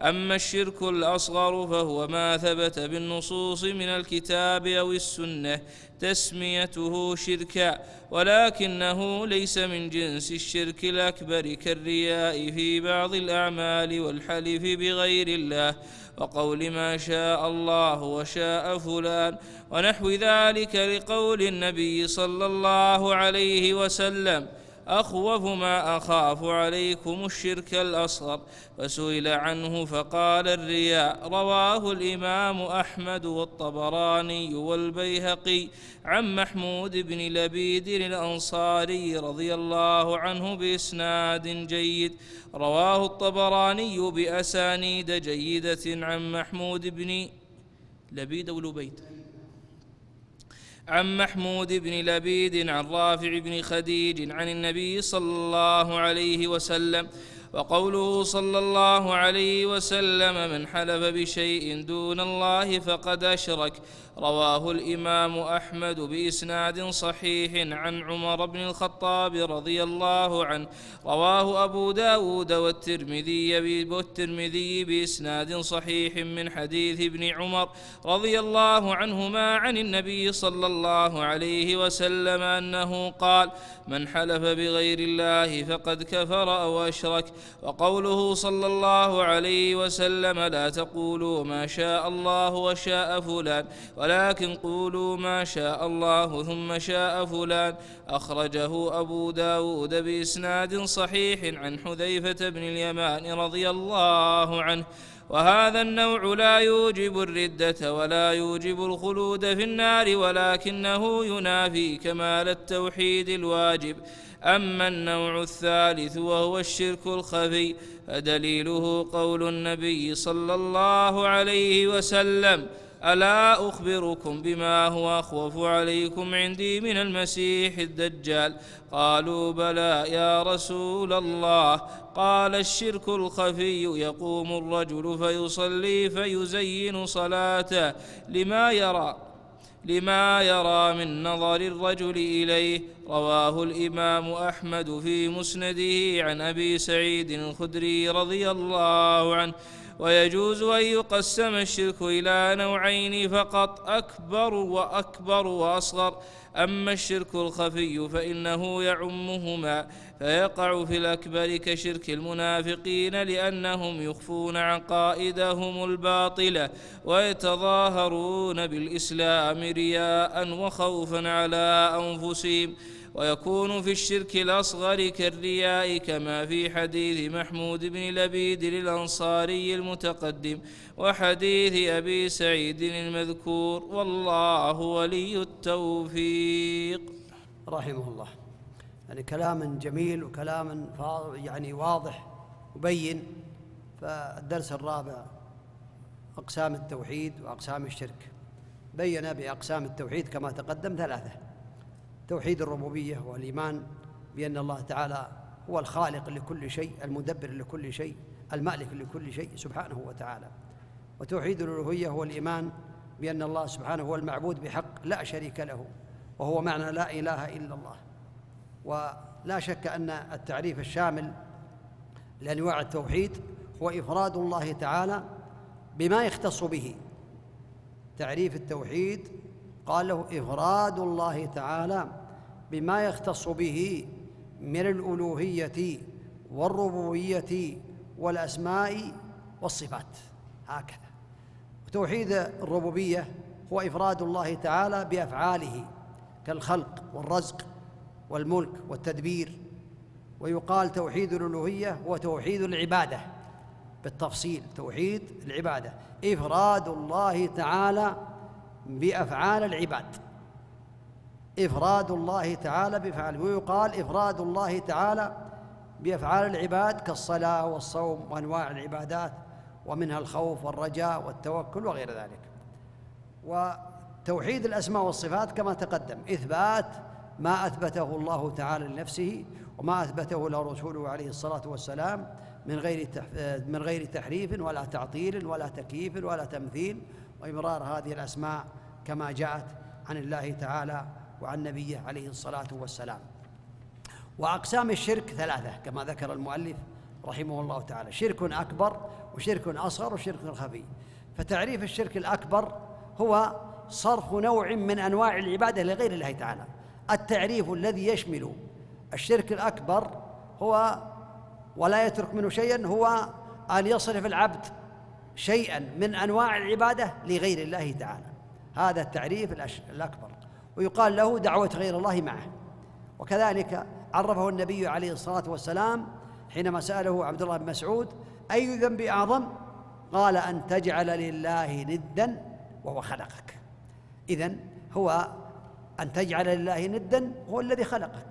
أما الشرك الأصغر فهو ما ثبت بالنصوص من الكتاب أو السنة تسميته شركا ولكنه ليس من جنس الشرك الأكبر كالرياء في بعض الأعمال والحلف بغير الله. وقول ما شاء الله وشاء فلان ونحو ذلك لقول النبي صلى الله عليه وسلم. اخوف ما أخاف عليكم الشرك الأصغر فسئل عنه فقال الرياء. رواه الإمام أحمد والطبراني والبيهقي عن محمود بن لبيد الأنصاري رضي الله عنه بإسناد جيد. رواه الطبراني بأسانيد جيدة عن محمود بن لبيد ولبيد عن محمود بن لبيد عن رافع بن خديج عن النبي صلى الله عليه وسلم. وقوله صلى الله عليه وسلم من حلف بشيء دون الله فقد أشرك. رواه الإمام أحمد بإسناد صحيح عن عمر بن الخطاب رضي الله عنه. رواه أبو داود والترمذي والترمذي بإسناد صحيح من حديث ابن عمر رضي الله عنهما عن النبي صلى الله عليه وسلم أنه قال من حلف بغير الله فقد كفر أو أشرك وقوله صلى الله عليه وسلم لا تقولوا ما شاء الله وشاء فلان ولكن قولوا ما شاء الله ثم شاء فلان. أخرجه أبو داود بإسناد صحيح عن حذيفة بن اليمان رضي الله عنه. وهذا النوع لا يوجب الردة ولا يوجب الخلود في النار ولكنه ينافي كمال التوحيد الواجب. أما النوع الثالث وهو الشرك الخفي فدليله قول النبي صلى الله عليه وسلم ألا أخبركم بما هو أخوف عليكم عندي من المسيح الدجال؟ قالوا بلى يا رسول الله. قال الشرك الخفي يقوم الرجل فيصلي فيزين صلاته. لما يرى لما يرى من نظر الرجل إليه؟ رواه الإمام أحمد في مسنده عن أبي سعيد الخدري رضي الله عنه. ويجوز أن يقسم الشرك إلى نوعين فقط أكبر وأكبر وأصغر. أما الشرك الخفي فإنه يعمهما فيقع في الأكبر كشرك المنافقين لأنهم يخفون عقائدهم الباطلة ويتظاهرون بالإسلام رياء وخوفا على أنفسهم. ويكون في الشرك الأصغر كالرياء كما في حديث محمود بن لبيد الأنصاري المتقدم وحديث أبي سعيد المذكور والله ولي التوفيق. رحمه الله يعني كلام جميل وكلام يعني واضح مبين فالدرس الرابع أقسام التوحيد وأقسام الشرك. بين بأقسام التوحيد كما تقدم ثلاثة. توحيد الربوبية والإيمان بأن الله تعالى هو الخالق لكل شيء المدبر لكل شيء المالك لكل شيء سبحانه وتعالى. وتوحيد الألوهية هو الإيمان بأن الله سبحانه هو المعبود بحق لا شريك له وهو معنى لا إله إلا الله. ولا شك أن التعريف الشامل لأنواع التوحيد هو إفراد الله تعالى بما يختص به. تعريف التوحيد قال له إفراد الله تعالى بما يختص به من الألوهية والربوبية والأسماء والصفات. هكذا. وتوحيد الربوبية هو إفراد الله تعالى بأفعاله كالخلق والرزق والملك والتدبير. ويقال توحيد الألوهية هو توحيد العبادة بالتفصيل توحيد العبادة. إفراد الله تعالى بأفعال العباد. إفراد الله تعالى بأفعال ويقال إفراد الله تعالى بأفعال العباد كالصلاة والصوم وأنواع العبادات ومنها الخوف والرجاء والتوكل وغير ذلك. وتوحيد الأسماء والصفات كما تقدم إثبات ما أثبته الله تعالى لنفسه وما أثبته له رسوله عليه الصلاة والسلام من غير من غير تحريف ولا تعطيل ولا تكييف ولا تمثيل وإمرار هذه الأسماء كما جاءت عن الله تعالى وعن نبيه عليه الصلاة والسلام. وأقسام الشرك ثلاثة كما ذكر المؤلف رحمه الله تعالى. شرك أكبر وشرك أصغر وشرك خفي فتعريف الشرك الأكبر هو صرف نوع من أنواع العبادة لغير الله تعالى. التعريف الذي يشمل الشرك الأكبر هو ولا يترك منه شيئا هو أن يصرف العبد شيئا من أنواع العبادة لغير الله تعالى. هذا التعريف الأكبر. ويقال له دعوة غير الله معه. وكذلك عرفه النبي عليه الصلاة والسلام حينما سأله عبد الله بن مسعود أي ذنب أعظم؟ قال أن تجعل لله ندا وهو خلقك. اذا هو أن تجعل لله ندا هو الذي خلقك.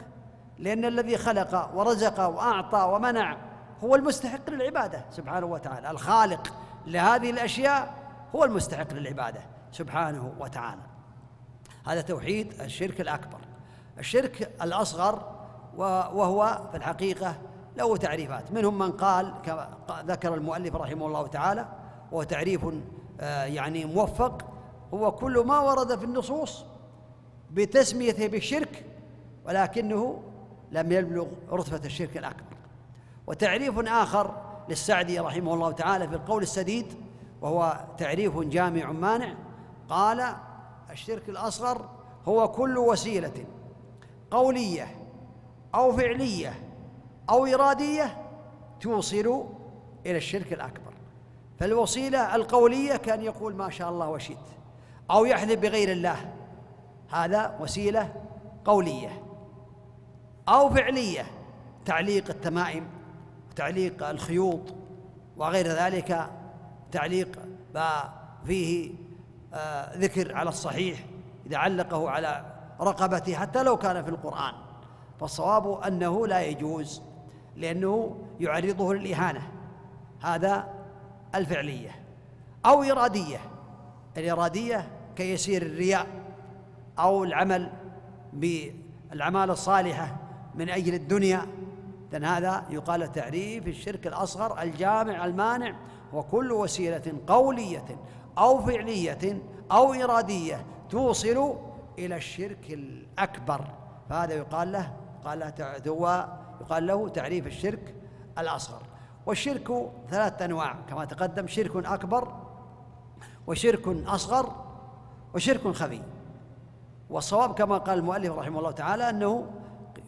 لأن الذي خلق ورزق وأعطى ومنع هو المستحق للعبادة سبحانه وتعالى الخالق. لهذه الأشياء هو المستحق للعبادة سبحانه وتعالى. هذا توحيد الشرك الأكبر. الشرك الأصغر وهو في الحقيقة له تعريفات. منهم من قال كما ذكر المؤلف رحمه الله تعالى وهو تعريف آه، يعني موفق هو كل ما ورد في النصوص بتسميته بالشرك ولكنه لم يبلغ رتبه الشرك الأكبر. وتعريف آخر للسعدي رحمه الله تعالى في القول السديد وهو تعريف جامع مانع قال الشرك الأصغر هو كل وسيلة قولية أو فعلية أو إرادية توصل إلى الشرك الأكبر. فالوسيلة القولية كان يقول ما شاء الله وشئت أو يحلف بغير الله. هذا وسيلة قولية أو فعلية تعليق التمائم وتعليق الخيوط وغير ذلك تعليق ما فيه آه، ذكر على الصحيح إذا علقه على رقبته حتى لو كان في القرآن. فالصواب أنه لا يجوز لأنه يعرضه للإهانة. هذا الفعلية. أو إرادية. الإرادية كيسير الرياء أو العمل بالأعمال الصالحة من أجل الدنيا لأن هذا يقال تعريف الشرك الأصغر الجامع المانع وكل وسيلة قولية أو فعلية أو إرادية توصل إلى الشرك الأكبر. فهذا يقال له قال له يقال له تعريف الشرك الأصغر. والشرك ثلاثة أنواع كما تقدم شرك أكبر وشرك أصغر وشرك خفي. والصواب كما قال المؤلف رحمه الله تعالى أنه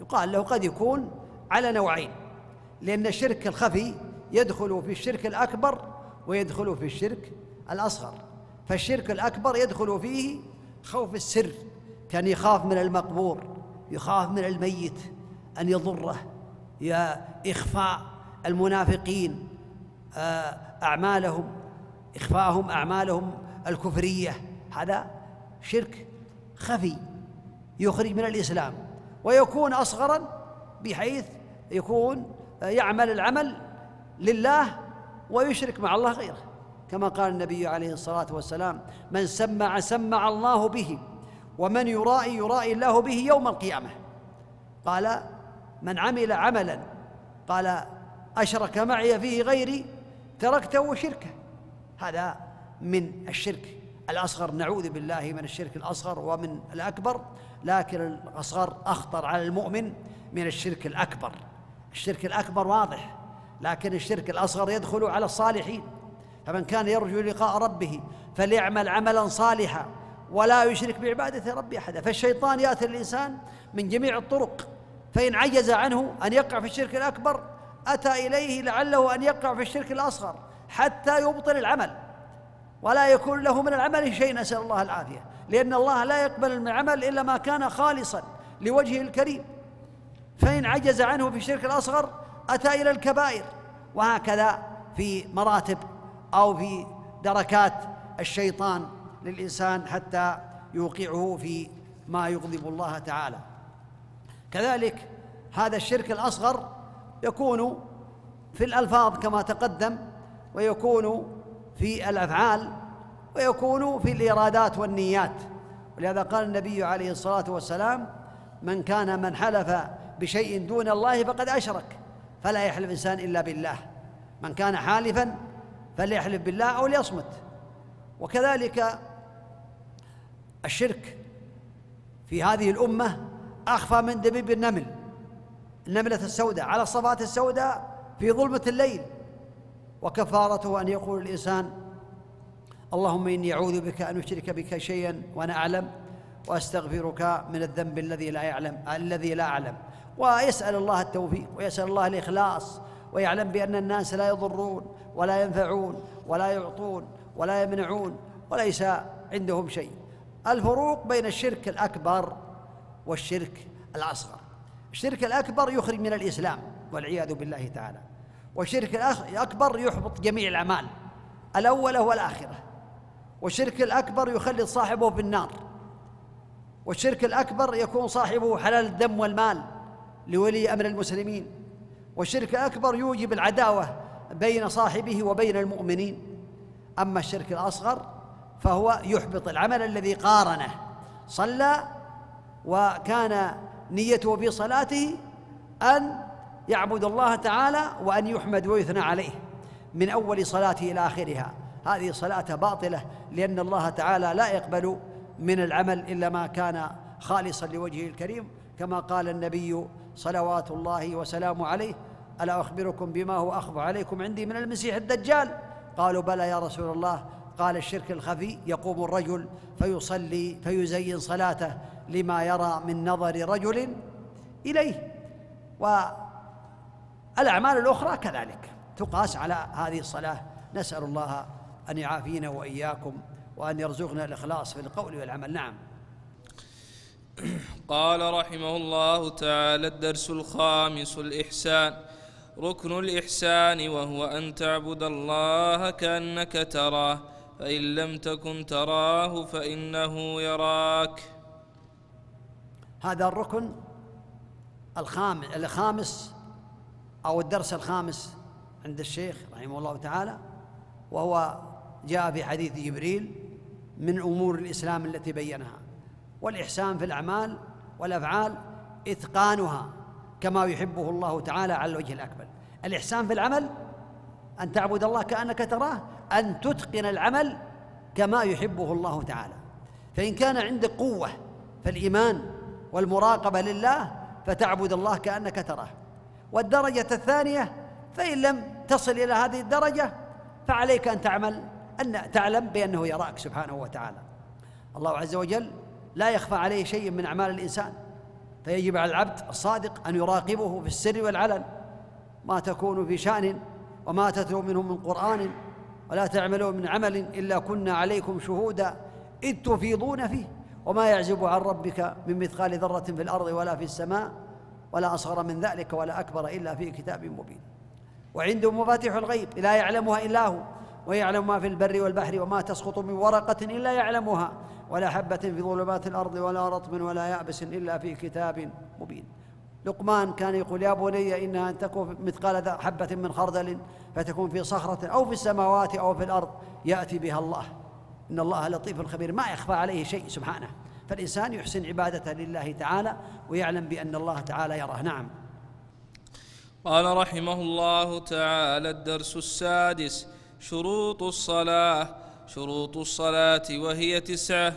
يقال له قد يكون على نوعين. لأن الشرك الخفي يدخل في الشرك الأكبر ويدخل في الشرك الأصغر. فالشرك الأكبر يدخل فيه خوف السر كان يخاف من المقبور يخاف من الميت أن يضره يا إخفاء المنافقين آه، أعمالهم إخفاءهم أعمالهم الكفرية. هذا شرك خفي يخرج من الإسلام ويكون أصغرا بحيث يكون يعمل العمل لله ويشرك مع الله غيره. كما قال النبي عليه الصلاة والسلام من سمع سمع الله به ومن يرائي يرائي الله به يوم القيامة. قال من عمل عملا قال أشرك معي فيه غيري تركته وشركه هذا من الشرك الأصغر. نعوذ بالله من الشرك الأصغر ومن الأكبر لكن الأصغر أخطر على المؤمن من الشرك الأكبر. الشرك الأكبر واضح لكن الشرك الأصغر يدخل على الصالحين. فمن كان يرجو لقاء ربه فليعمل عملا صالحا ولا يشرك بعبادة ربه أحدا. فالشيطان يأتي الإنسان من جميع الطرق فإن عجز عنه أن يقع في الشرك الأكبر أتى إليه لعله أن يقع في الشرك الأصغر حتى يبطل العمل. ولا يكون له من العمل شيء نسأل الله العافية. لأن الله لا يقبل من العمل إلا ما كان خالصا لوجهه الكريم. فإن عجز عنه في الشرك الأصغر أتى إلى الكبائر وهكذا في مراتب أو في دركات الشيطان للإنسان حتى يوقعه في ما يغضب الله تعالى. كذلك هذا الشرك الأصغر يكون في الألفاظ كما تقدم ويكون في الأفعال ويكون في الإرادات والنيات. ولهذا قال النبي عليه الصلاة والسلام من كان من حلف بشيء دون الله فقد أشرك. فلا يحلف الإنسان إلا بالله. من كان حالفا فليحلف بالله أو ليصمت. وكذلك الشرك في هذه الأمة أخفى من دبيب النمل. النملة السوداء على الصفات السوداء في ظلمة الليل. وكفارته أن يقول الإنسان اللهم إني أعوذ بك أن أشرك بك شيئا وأنا أعلم وأستغفرك من الذنب الذي لا يعلم الذي لا أعلم. ويسأل الله التوفيق ويسأل الله الإخلاص ويعلم بأن الناس لا يضرون ولا ينفعون ولا يعطون ولا يمنعون وليس عندهم شيء. الفروق بين الشرك الأكبر والشرك الأصغر. الشرك الأكبر يخرج من الإسلام والعياذ بالله تعالى. والشرك الأكبر يحبط جميع الأعمال الأولة والآخرة. والشرك الأكبر يخلد صاحبه في النار. والشرك الأكبر يكون صاحبه حلال الدم والمال. لولي أمر المسلمين. والشرك الأكبر يوجب العداوة بين صاحبه وبين المؤمنين. أما الشرك الأصغر فهو يحبط العمل الذي قارنه صلى وكان نيته في صلاته أن يعبد الله تعالى وأن يحمد ويثنى عليه من أول صلاته إلى آخرها. هذه صلاة باطلة لأن الله تعالى لا يقبل من العمل إلا ما كان خالصا لوجهه الكريم كما قال النبي صلوات الله وسلامه عليه ألا أخبركم بما هو أخف عليكم عندي من المسيح الدجال؟ قالوا بلى يا رسول الله. قال الشرك الخفي يقوم الرجل فيصلي فيزين صلاته لما يرى من نظر رجل إليه. الأعمال الأخرى كذلك تقاس على هذه الصلاة. نسأل الله أن يعافينا وإياكم وأن يرزقنا الإخلاص في القول والعمل. نعم. قال رحمه الله تعالى الدرس الخامس الإحسان ركن الإحسان وهو أن تعبد الله كأنك تراه فإن لم تكن تراه فإنه يراك. هذا الركن الخامس الخامس أو الدرس الخامس عند الشيخ رحمه الله تعالى وهو جاء في حديث جبريل من أمور الإسلام التي بينها. والإحسان في الأعمال والأفعال إتقانها كما يحبه الله تعالى على الوجه الأكمل. الإحسان في العمل أن تعبد الله كأنك تراه أن تتقن العمل كما يحبه الله تعالى. فإن كان عندك قوة في الإيمان والمراقبة لله فتعبد الله كأنك تراه. والدرجة الثانية فإن لم تصل إلى هذه الدرجة فعليك أن تعمل أن تعلم بأنه يراك سبحانه وتعالى. الله عز وجل لا يخفى عليه شيء من أعمال الإنسان. فيجب على العبد الصادق أن يراقبه في السر والعلن. ما تكون في شأن وما تتلو منه من قرآن ولا تعملوا من عمل إلا كنا عليكم شهودا إذ تفيضون فيه. وما يعزب عن ربك من مثقال ذرة في الأرض ولا في السماء ولا أصغر من ذلك ولا أكبر إلا في كتاب مبين. وعنده مفاتيح الغيب لا يعلمها إلا هو. ويعلم ما في البر والبحر وما تسقط من ورقة إلا يعلمها. ولا حبة في ظلمات الأرض ولا رطب ولا يأبس إلا في كتاب مبين. لقمان كان يقول يا بني إنها أن تكون مثقال حبة من خردل فتكون في صخرة أو في السماوات أو في الأرض يأتي بها الله. إن الله لطيف خبير. ما يخفى عليه شيء سبحانه. فالإنسان يحسن عبادته لله تعالى ويعلم بأن الله تعالى يراه. نعم. قال رحمه الله تعالى الدرس السادس شروط الصلاة شروط الصلاة وهي تسعة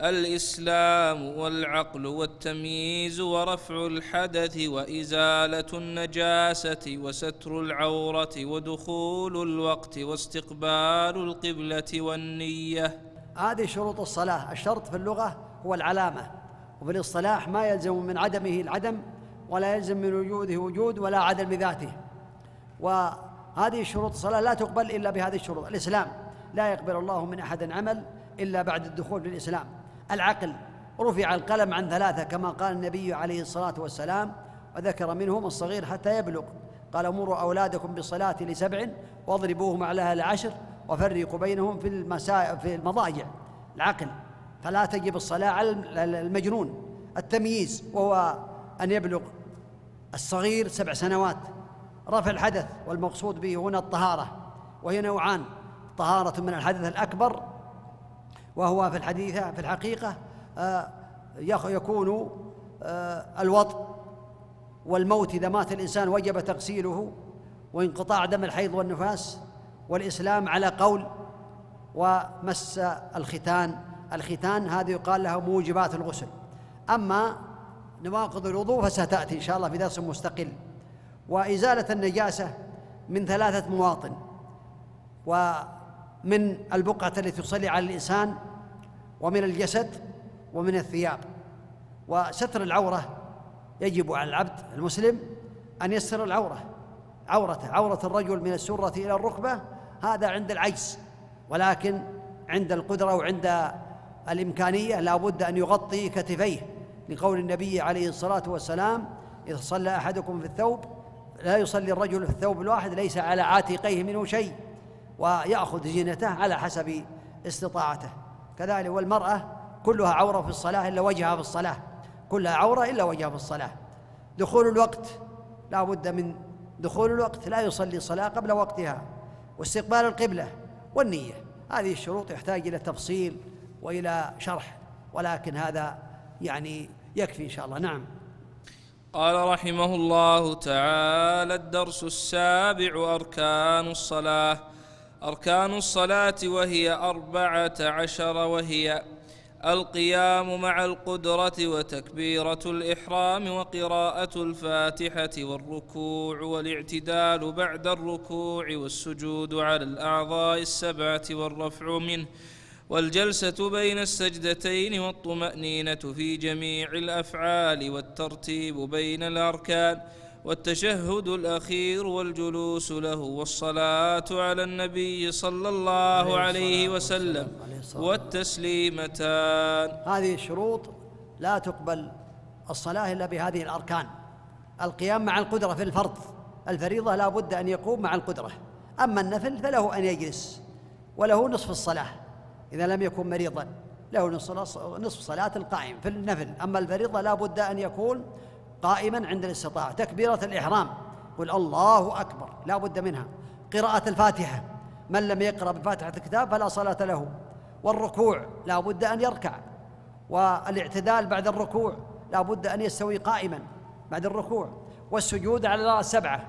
الإسلام والعقل والتمييز ورفع الحدث وإزالة النجاسة وستر العورة ودخول الوقت واستقبال القبلة والنية. هذه شروط الصلاة. الشرط في اللغة هو العلامة وفي الاصطلاح ما يلزم من عدمه العدم ولا يلزم من وجوده وجود ولا عدم بذاته وهذه شروط الصلاة لا تقبل إلا بهذه الشروط الإسلام. لا يقبل الله من أحد عمل إلا بعد الدخول في الإسلام. العقل رفع القلم عن ثلاثة كما قال النبي عليه الصلاة والسلام وذكر منهم الصغير حتى يبلغ. قال مروا أولادكم بالصلاة لسبع واضربوهم عليها لعشر وفرقوا بينهم في المساء في المضاجع. العقل فلا تجب الصلاة على المجنون. التمييز وهو أن يبلغ الصغير سبع سنوات. رفع الحدث والمقصود به هنا الطهارة وهي نوعان طهارة من الحدث الأكبر وهو في الحديث في الحقيقة آه، يكون آه، الوطء والموت إذا مات الإنسان وجب تغسيله وانقطاع دم الحيض والنفاس والإسلام على قول ومس الختان. الختان هذه يقال لها موجبات الغسل. أما نواقض الوضوء فستأتي إن شاء الله في درس مستقل. وإزالة النجاسة من ثلاثة مواطن ومن البقعة التي تصلي على الإنسان ومن الجسد ومن الثياب. وستر العورة يجب على العبد المسلم أن يستر العورة عورته عورة الرجل من السرة إلى الركبة هذا عند العجز. ولكن عند القدرة وعند الإمكانية لا بد أن يغطي كتفيه. لقول النبي عليه الصلاة والسلام إذا صلى أحدكم في الثوب لا يصلي الرجل في الثوب الواحد ليس على عاتقيه منه شيء. ويأخذ زينته على حسب استطاعته. كذلك والمرأة كلها عورة في الصلاة إلا وجهها في الصلاة. كلها عورة إلا وجهها في الصلاة. دخول الوقت لا بد من دخول الوقت لا يصلي الصلاة قبل وقتها. واستقبال القبلة والنية هذه الشروط يحتاج إلى تفصيل وإلى شرح ولكن هذا يعني يكفي إن شاء الله. نعم. قال رحمه الله تعالى الدرس السابع أركان الصلاة. أركان الصلاة وهي أربعة عشر وهي القيام مع القدرة وتكبيرة الإحرام وقراءة الفاتحة والركوع والاعتدال بعد الركوع والسجود على الأعضاء السبعة والرفع منه والجلسة بين السجدتين والطمأنينة في جميع الأفعال والترتيب بين الأركان والتشهد الأخير والجلوس له والصلاة على النبي صلى الله عليه وسلم والتسليمتان. هذه الشروط لا تقبل الصلاة إلا بهذه الأركان. القيام مع القدرة في الفرض. الفريضة لا بد أن يقوم مع القدرة. أما النفل فله أن يجلس وله نصف الصلاة. إذا لم يكن مريضا له نصف صلاة القائم في النفل. أما الفريضة لا بد أن يكون قائما عند الاستطاعة. تكبيرة الإحرام. قل الله أكبر. لا بد منها. قراءة الفاتحة. من لم يقرأ بفاتحة الكتاب فلا صلاة له. والركوع. لا بد أن يركع. والاعتدال بعد الركوع. لا بد أن يستوي قائما بعد الركوع. والسجود على السبعة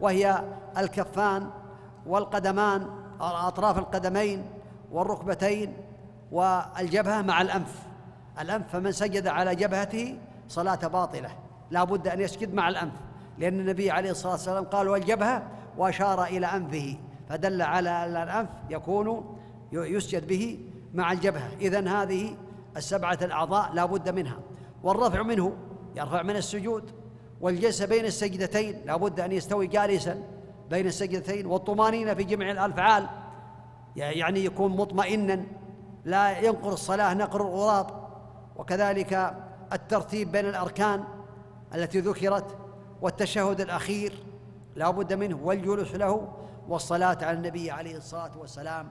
وهي الكفان والقدمان أطراف القدمين والركبتين والجبهة مع الأنف. الأنف فمن سجد على جبهته صلاة باطلة. لا بد أن يسجد مع الأنف لأن النبي عليه الصلاة والسلام قال والجبهة وأشار إلى أنفه فدل على أن الأنف يكون يسجد به مع الجبهة. إذن هذه السبعة الأعضاء لا بد منها. والرفع منه يرفع من السجود. والجلسة بين السجدتين لا بد أن يستوي جالسا بين السجدتين. والطمانينة في جميع الأفعال يعني يكون مطمئنا لا ينقر الصلاة نقر الغراب وكذلك الترتيب بين الأركان. التي ذكرت والتشهد الأخير لا بد منه والجلوس له والصلاة على النبي عليه الصلاة والسلام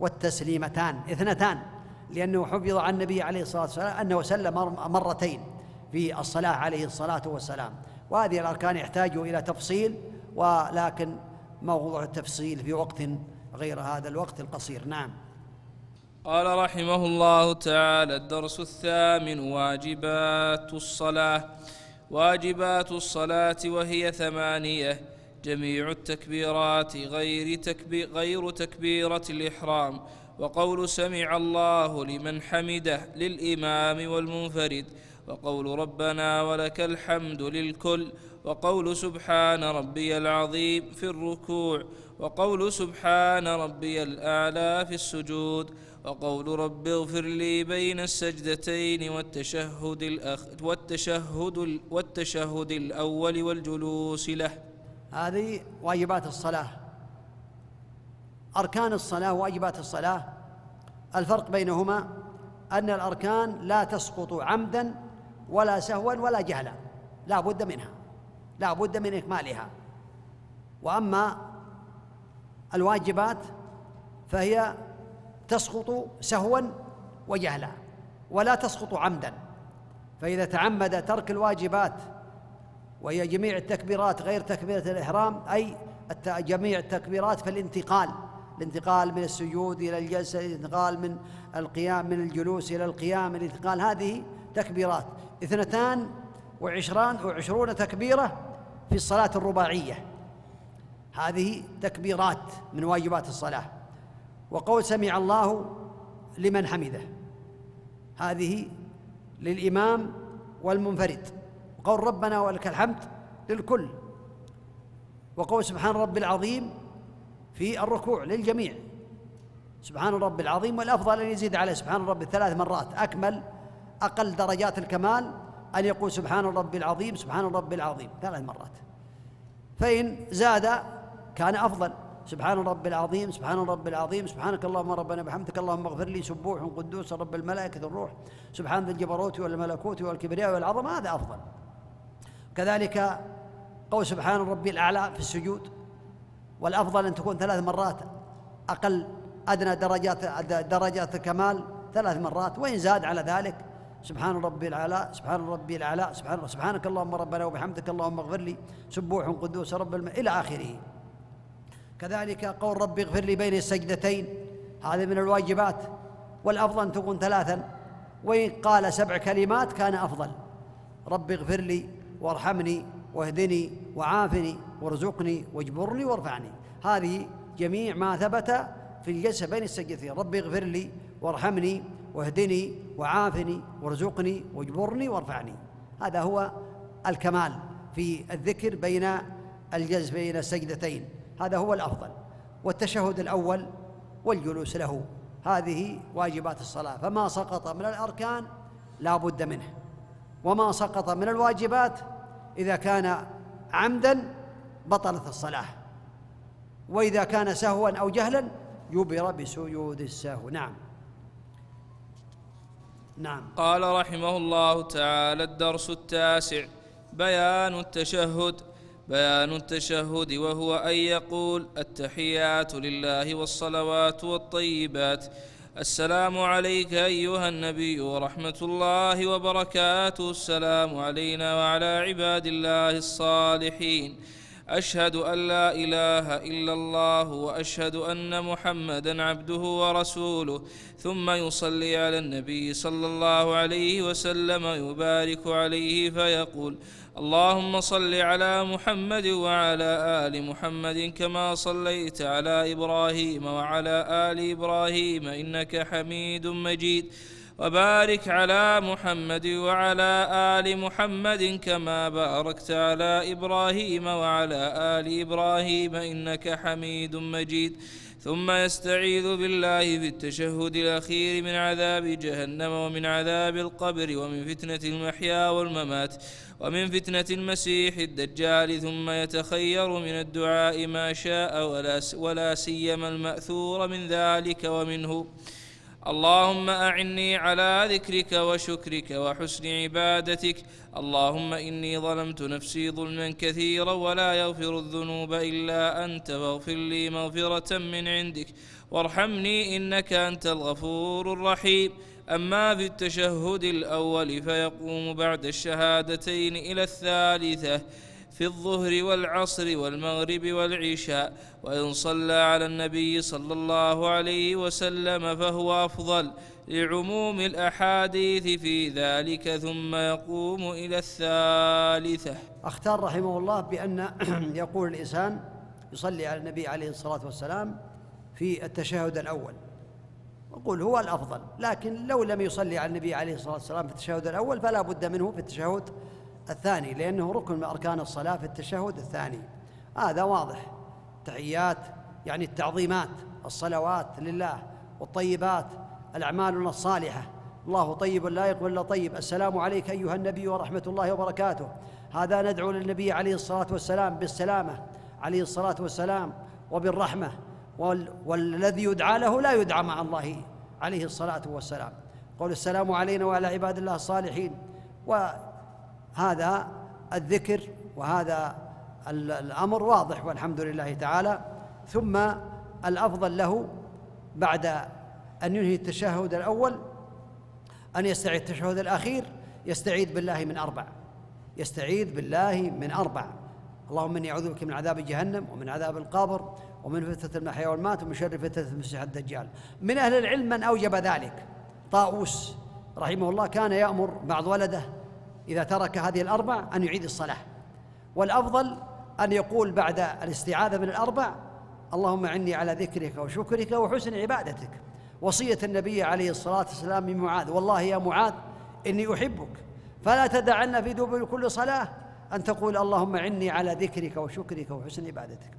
والتسليمتان اثنتان لأنه حفظ عن النبي عليه الصلاة والسلام أنه سلم مرتين في الصلاة عليه الصلاة والسلام. وهذه الأركان يحتاج إلى تفصيل ولكن موضوع التفصيل في وقت غير هذا الوقت القصير. نعم. قال رحمه الله تعالى الدرس الثامن واجبات الصلاة. واجبات الصلاة وهي ثمانية. جميع التكبيرات غير, تكبي غير تكبيرة الإحرام. وقول سمع الله لمن حمده للإمام والمنفرد. وقول ربنا ولك الحمد للكل. وقول سبحان ربي العظيم في الركوع. وقول سبحان ربي الأعلى في السجود. وقول رب اغفر لي بين السجدتين والتشهد الأخ والتشهد والتشهد الأول والجلوس له. هذه واجبات الصلاة. أركان الصلاة واجبات الصلاة. الفرق بينهما أن الأركان لا تسقط عمدا ولا سهوا ولا جهلا. لا بد منها. لا بد من إكمالها. وأما الواجبات فهي تسقط سهوا وجهلا ولا تسقط عمدا. فإذا تعمد ترك الواجبات وهي جميع التكبيرات غير تكبيرة الإحرام أي جميع التكبيرات في الانتقال الانتقال من السجود إلى الجلسة الانتقال من القيام من الجلوس إلى القيام الانتقال هذه تكبيرات. اثنتان وعشران وعشرون تكبيرة في الصلاة الرباعية. هذه تكبيرات من واجبات الصلاة. وقول سمع الله لمن حمده. هذه للإمام والمنفرد. وقول ربنا ولك الحمد للكل. وقول سبحان رب العظيم في الركوع للجميع. سبحان رب العظيم والأفضل أن يزيد عليه سبحان رب ثلاث مرات. أكمل أقل درجات الكمال أن يقول سبحان رب العظيم سبحان رب العظيم. ثلاث مرات. فإن زاد كان أفضل. سبحان رب العظيم سبحان رب العظيم سبحانك اللهم ربنا بحمدك اللهم اغفر لي سبوح قدوس رب الملائكة الروح سبحان ذي الجبروت والملكوت والكبرياء والعظمة هذا أفضل. كذلك قول سبحان ربي الأعلى في السجود والأفضل أن تكون ثلاث مرات أقل أدنى درجات درجات الكمال ثلاث مرات وإن زاد على ذلك سبحان ربي الأعلى سبحان ربي الأعلى سبحان سبحانك اللهم ربنا وبحمدك اللهم اغفر لي سبوح قدوس رب الم... إلى آخره. كذلك قول ربي اغفر لي بين السجدتين. هذا من الواجبات. والأفضل أن تكون ثلاثا. وإن قال سبع كلمات كان أفضل. ربي اغفر لي وارحمني واهدني وعافني وارزقني واجبرني وارفعني. هذه جميع ما ثبت في الجلسة بين السجدتين. ربي اغفر لي وارحمني واهدني وعافني وارزقني واجبرني وارفعني. هذا هو الكمال في الذكر بين الجلس بين السجدتين. هذا هو الأفضل. والتشهد الأول والجلوس له. هذه واجبات الصلاة. فما سقط من الأركان لا بد منه. وما سقط من الواجبات إذا كان عمدا بطلت الصلاة. وإذا كان سهوا أو جهلا يبر بسجود السهو. نعم. نعم. قال رحمه الله تعالى الدرس التاسع بيان التشهد بيان التشهد وهو أن يقول التحيات لله والصلوات والطيبات. السلام عليك أيها النبي ورحمة الله وبركاته. السلام علينا وعلى عباد الله الصالحين. أشهد أن لا إله إلا الله وأشهد أن محمدا عبده ورسوله. ثم يصلي على النبي صلى الله عليه وسلم يبارك عليه فيقول اللهم صل على محمد وعلى آل محمد كما صليت على إبراهيم وعلى آل إبراهيم إنك حميد مجيد. وبارك على محمد وعلى آل محمد كما باركت على إبراهيم وعلى آل إبراهيم إنك حميد مجيد. ثم يستعيذ بالله في التشهد الأخير من عذاب جهنم ومن عذاب القبر ومن فتنة المحيا والممات. ومن فتنة المسيح الدجال ثم يتخير من الدعاء ما شاء ولا, ولا سيما المأثور من ذلك ومنه. اللهم أعني على ذكرك وشكرك وحسن عبادتك. اللهم إني ظلمت نفسي ظلما كثيرا ولا يغفر الذنوب إلا أنت فاغفر لي مغفرة من عندك. وارحمني إنك أنت الغفور الرحيم. أما في التشهد الأول فيقوم بعد الشهادتين إلى الثالثة في الظهر والعصر والمغرب والعشاء وإن صلى على النبي صلى الله عليه وسلم فهو أفضل لعموم الأحاديث في ذلك ثم يقوم إلى الثالثة. أختار رحمه الله بأن يقول الإنسان يصلي على النبي عليه الصلاة والسلام في التشهد الأول. وقول هو الأفضل لكن لو لم يصلي على النبي عليه الصلاة والسلام في التشهد الأول فلا بد منه في التشهد الثاني لأنه ركن من أركان الصلاة في التشهد الثاني. هذا واضح. تحيات يعني التعظيمات الصلوات لله والطيبات الأعمالنا الصالحة. الله طيب لا يقبل إلا طيب. السلام عليك أيها النبي ورحمة الله وبركاته. هذا ندعو للنبي عليه الصلاة والسلام بالسلامة عليه الصلاة والسلام وبالرحمة. والذي يدعى له لا يدعى مع الله عليه الصلاة والسلام. قول السلام علينا وعلى عباد الله الصالحين. وهذا الذكر وهذا الأمر واضح والحمد لله تعالى. ثم الأفضل له بعد أن ينهي التشهد الأول أن يستعيد التشهد الأخير يستعيذ بالله من أربع. يستعيذ بالله من أربع. اللهم إني أعوذ بك من عذاب جهنم ومن عذاب القبر ومن فتنة المحيا والمات ومن شر فتنة المسيح الدجال. من أهل العلم من أوجب ذلك؟ طاووس رحمه الله كان يأمر بعض ولده إذا ترك هذه الأربع أن يعيد الصلاة. والأفضل أن يقول بعد الاستعاذة من الأربع اللهم عني على ذكرك وشكرك وحسن عبادتك. وصية النبي عليه الصلاة والسلام من معاذ والله يا معاذ إني أحبك. فلا تدعن في دبر كل صلاة أن تقول اللهم عني على ذكرك وشكرك وحسن عبادتك.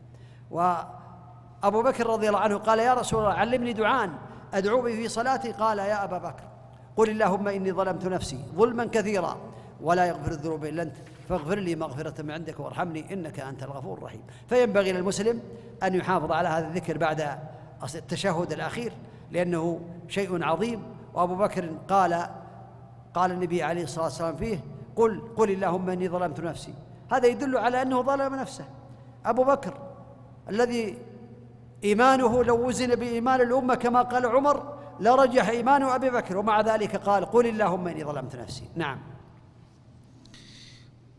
وأبو بكر رضي الله عنه قال يا رسول الله علمني دعاء أدعو به في صلاتي. قال يا أبا بكر قل اللهم إني ظلمت نفسي ظلما كثيرا ولا يغفر الذنوب إلا أنت فاغفر لي مغفرة من عندك وارحمني إنك أنت الغفور الرحيم. فينبغي للمسلم أن يحافظ على هذا الذكر بعد التشهد الأخير لأنه شيء عظيم. وأبو بكر قال قال النبي عليه الصلاة والسلام فيه قل قل اللهم إني ظلمت نفسي. هذا يدل على أنه ظلم نفسه. أبو بكر الذي إيمانه لو وزن بإيمان الأمة كما قال عمر لرجح إيمان أبي بكر ومع ذلك قال قل اللهم إني ظلمت نفسي. نعم.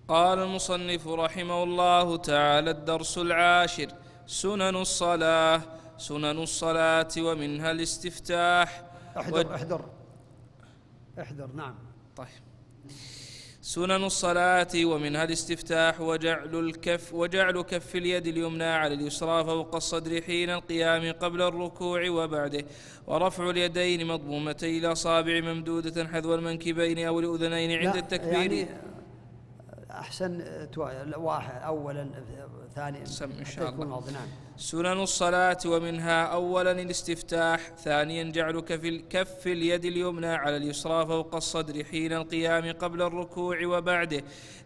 قال المصنف رحمه الله تعالى الدرس العاشر سنن الصلاة سنن الصلاة ومنها الاستفتاح. احذر و... احذر احذر نعم. طيب. سنن الصلاة ومنها الاستفتاح وجعل الكف وجعل كف اليد اليمنى على اليسرى فوق الصدر حين القيام قبل الركوع وبعده ورفع اليدين مضمومتي الأصابع ممدودة حذو المنكبين أو الأذنين عند التكبير. يعني أحسن واحد أولا ثانيا سم إن شاء الله. نعم سنن الصلاة ومنها أولا الاستفتاح ثانيا جعل كف كف اليد اليمنى على اليسرى فوق الصدر حين القيام قبل الركوع وبعده.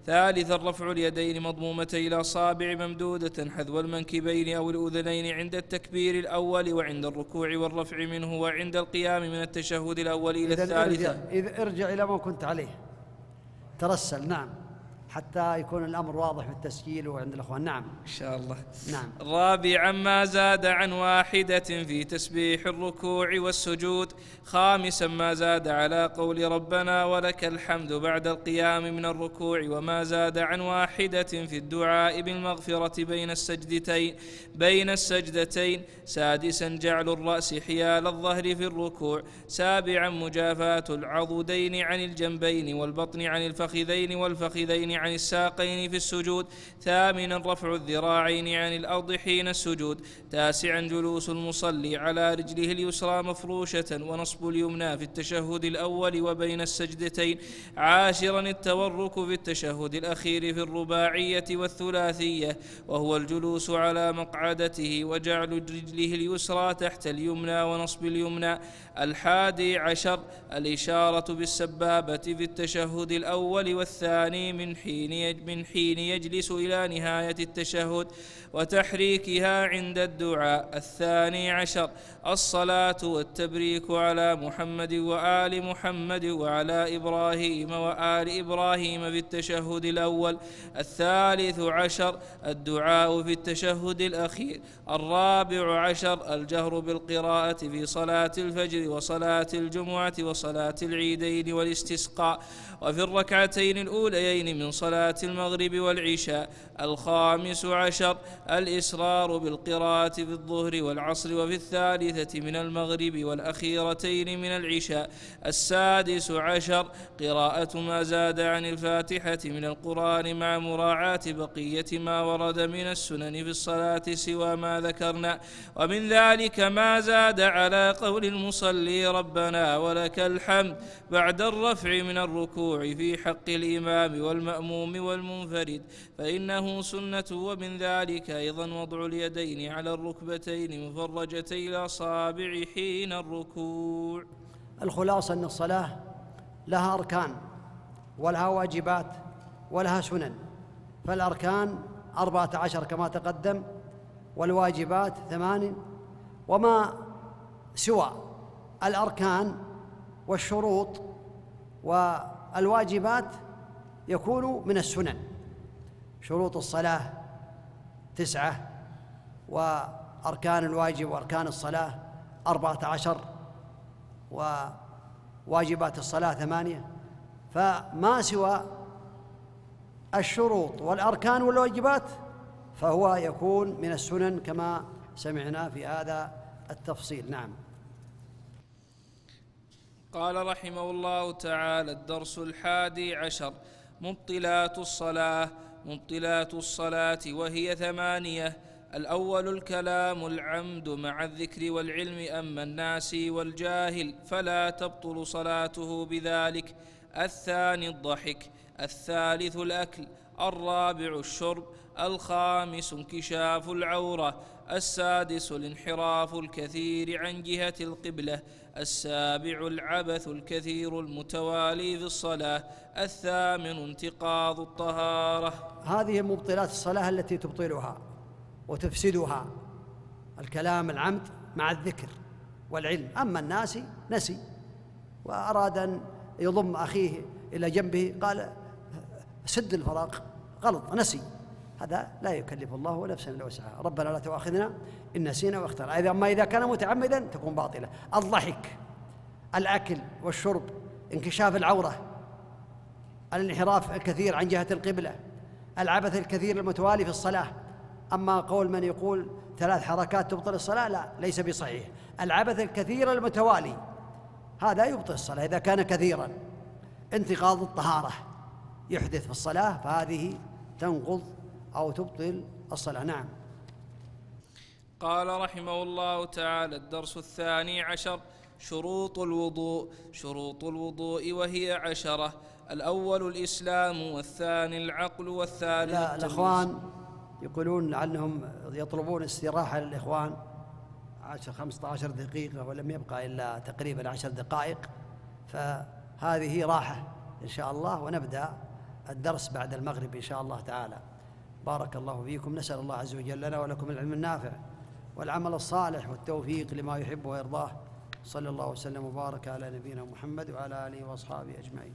ثالثا رفع اليدين مضمومتي الأصابع ممدودة حذو المنكبين أو الأذنين عند التكبير الأول وعند الركوع والرفع منه وعند القيام من التشهد الأول إلى الثالثة. ارجع, إذا ارجع إلى ما كنت عليه. ترسل نعم. حتى يكون الأمر واضح في التسجيل وعند الأخوان. نعم. إن شاء الله. نعم. رابعا ما زاد عن واحدة في تسبيح الركوع والسجود. خامسا ما زاد على قول ربنا ولك الحمد بعد القيام من الركوع. وما زاد عن واحدة في الدعاء بالمغفرة بين السجدتين بين السجدتين. سادسا جعل الرأس حيال الظهر في الركوع. سابعا مجافاة العضدين عن الجنبين والبطن عن الفخذين والفخذين عن الساقين في السجود ثامنا رفع الذراعين عن الأرض حين السجود تاسعا جلوس المصلي على رجله اليسرى مفروشة ونصب اليمنى في التشهد الأول وبين السجدتين عاشرا التورك في التشهد الأخير في الرباعية والثلاثية وهو الجلوس على مقعدته وجعل رجله اليسرى تحت اليمنى ونصب اليمنى الحادي عشر الإشارة بالسبابة في التشهد الأول والثاني من حين من حين يجلس إلى نهاية التشهد وتحريكها عند الدعاء الثاني عشر. الصلاة والتبريك على محمد وآل محمد وعلى إبراهيم وآل إبراهيم في التشهد الأول. الثالث عشر الدعاء في التشهد الأخير. الرابع عشر الجهر بالقراءة في صلاة الفجر وصلاة الجمعة وصلاة العيدين والاستسقاء. وفي الركعتين الأوليين من صلاة المغرب والعشاء الخامس عشر الإسرار بالقراءة في الظهر والعصر وفي الثالثة من المغرب والأخيرتين من العشاء السادس عشر قراءة ما زاد عن الفاتحة من القرآن مع مراعاة بقية ما ورد من السنن في الصلاة سوى ما ذكرنا ومن ذلك ما زاد على قول المصلي ربنا ولك الحمد بعد الرفع من الركوع في حق الإمام والمأموم والمنفرد فإنه سنة ومن ذلك أيضا وضع اليدين على الركبتين مفرجتي الأصابع حين الركوع. الخلاصة أن الصلاة لها أركان ولها واجبات ولها سنن. فالأركان أربعة عشر كما تقدم والواجبات ثمان وما سوى الأركان والشروط والواجبات يكون من السنن. شروط الصلاة تسعة وأركان الواجب وأركان الصلاة أربعة عشر وواجبات الصلاة ثمانية. فما سوى الشروط والأركان والواجبات فهو يكون من السنن كما سمعنا في هذا التفصيل. نعم. قال رحمه الله تعالى الدرس الحادي عشر مبطلات الصلاة مبطلات الصلاة وهي ثمانية الأول الكلام العمد مع الذكر والعلم أما الناس والجاهل فلا تبطل صلاته بذلك. الثاني الضحك الثالث الأكل الرابع الشرب الخامس انكشاف العورة السادس الانحراف الكثير عن جهة القبلة السابع العبث الكثير المتوالي في الصلاة الثامن انتقاض الطهارة. هذه مبطلات الصلاة التي تبطلها وتفسدها الكلام العمد مع الذكر والعلم. أما الناس نسي. وأراد أن يضم أخيه إلى جنبه قال سد الفراغ غلط نسي. هذا لا يكلف الله نفسا إلا وسعها. ربنا لا تؤاخذنا إن نسينا واخترنا اذا أما إذا كان متعمدا تكون باطلة. الضحك الأكل والشرب انكشاف العورة الانحراف الكثير عن جهة القبلة العبث الكثير المتوالي في الصلاة. أما قول من يقول ثلاث حركات تبطل الصلاة؟ لا ليس بصحيح. العبث الكثير المتوالي هذا يبطل الصلاة إذا كان كثيرا. انتقاض الطهارة يحدث في الصلاة فهذه تنقض أو تبطل الصلاة. نعم. قال رحمه الله تعالى الدرس الثاني عشر شروط الوضوء. شروط الوضوء وهي عشرة الأول الإسلام والثاني العقل والثالث لا. الأخوان يقولون لعلهم يطلبون استراحة للإخوان. عشر 15 دقيقة ولم يبقى إلا تقريبا عشر دقائق. فهذه راحة إن شاء الله ونبدأ الدرس بعد المغرب إن شاء الله تعالى. بارك الله فيكم. نسأل الله عز وجل لنا ولكم العلم النافع والعمل الصالح والتوفيق لما يحب ويرضاه. صلى الله وسلم وبارك على نبينا محمد وعلى آله وأصحابه أجمعين.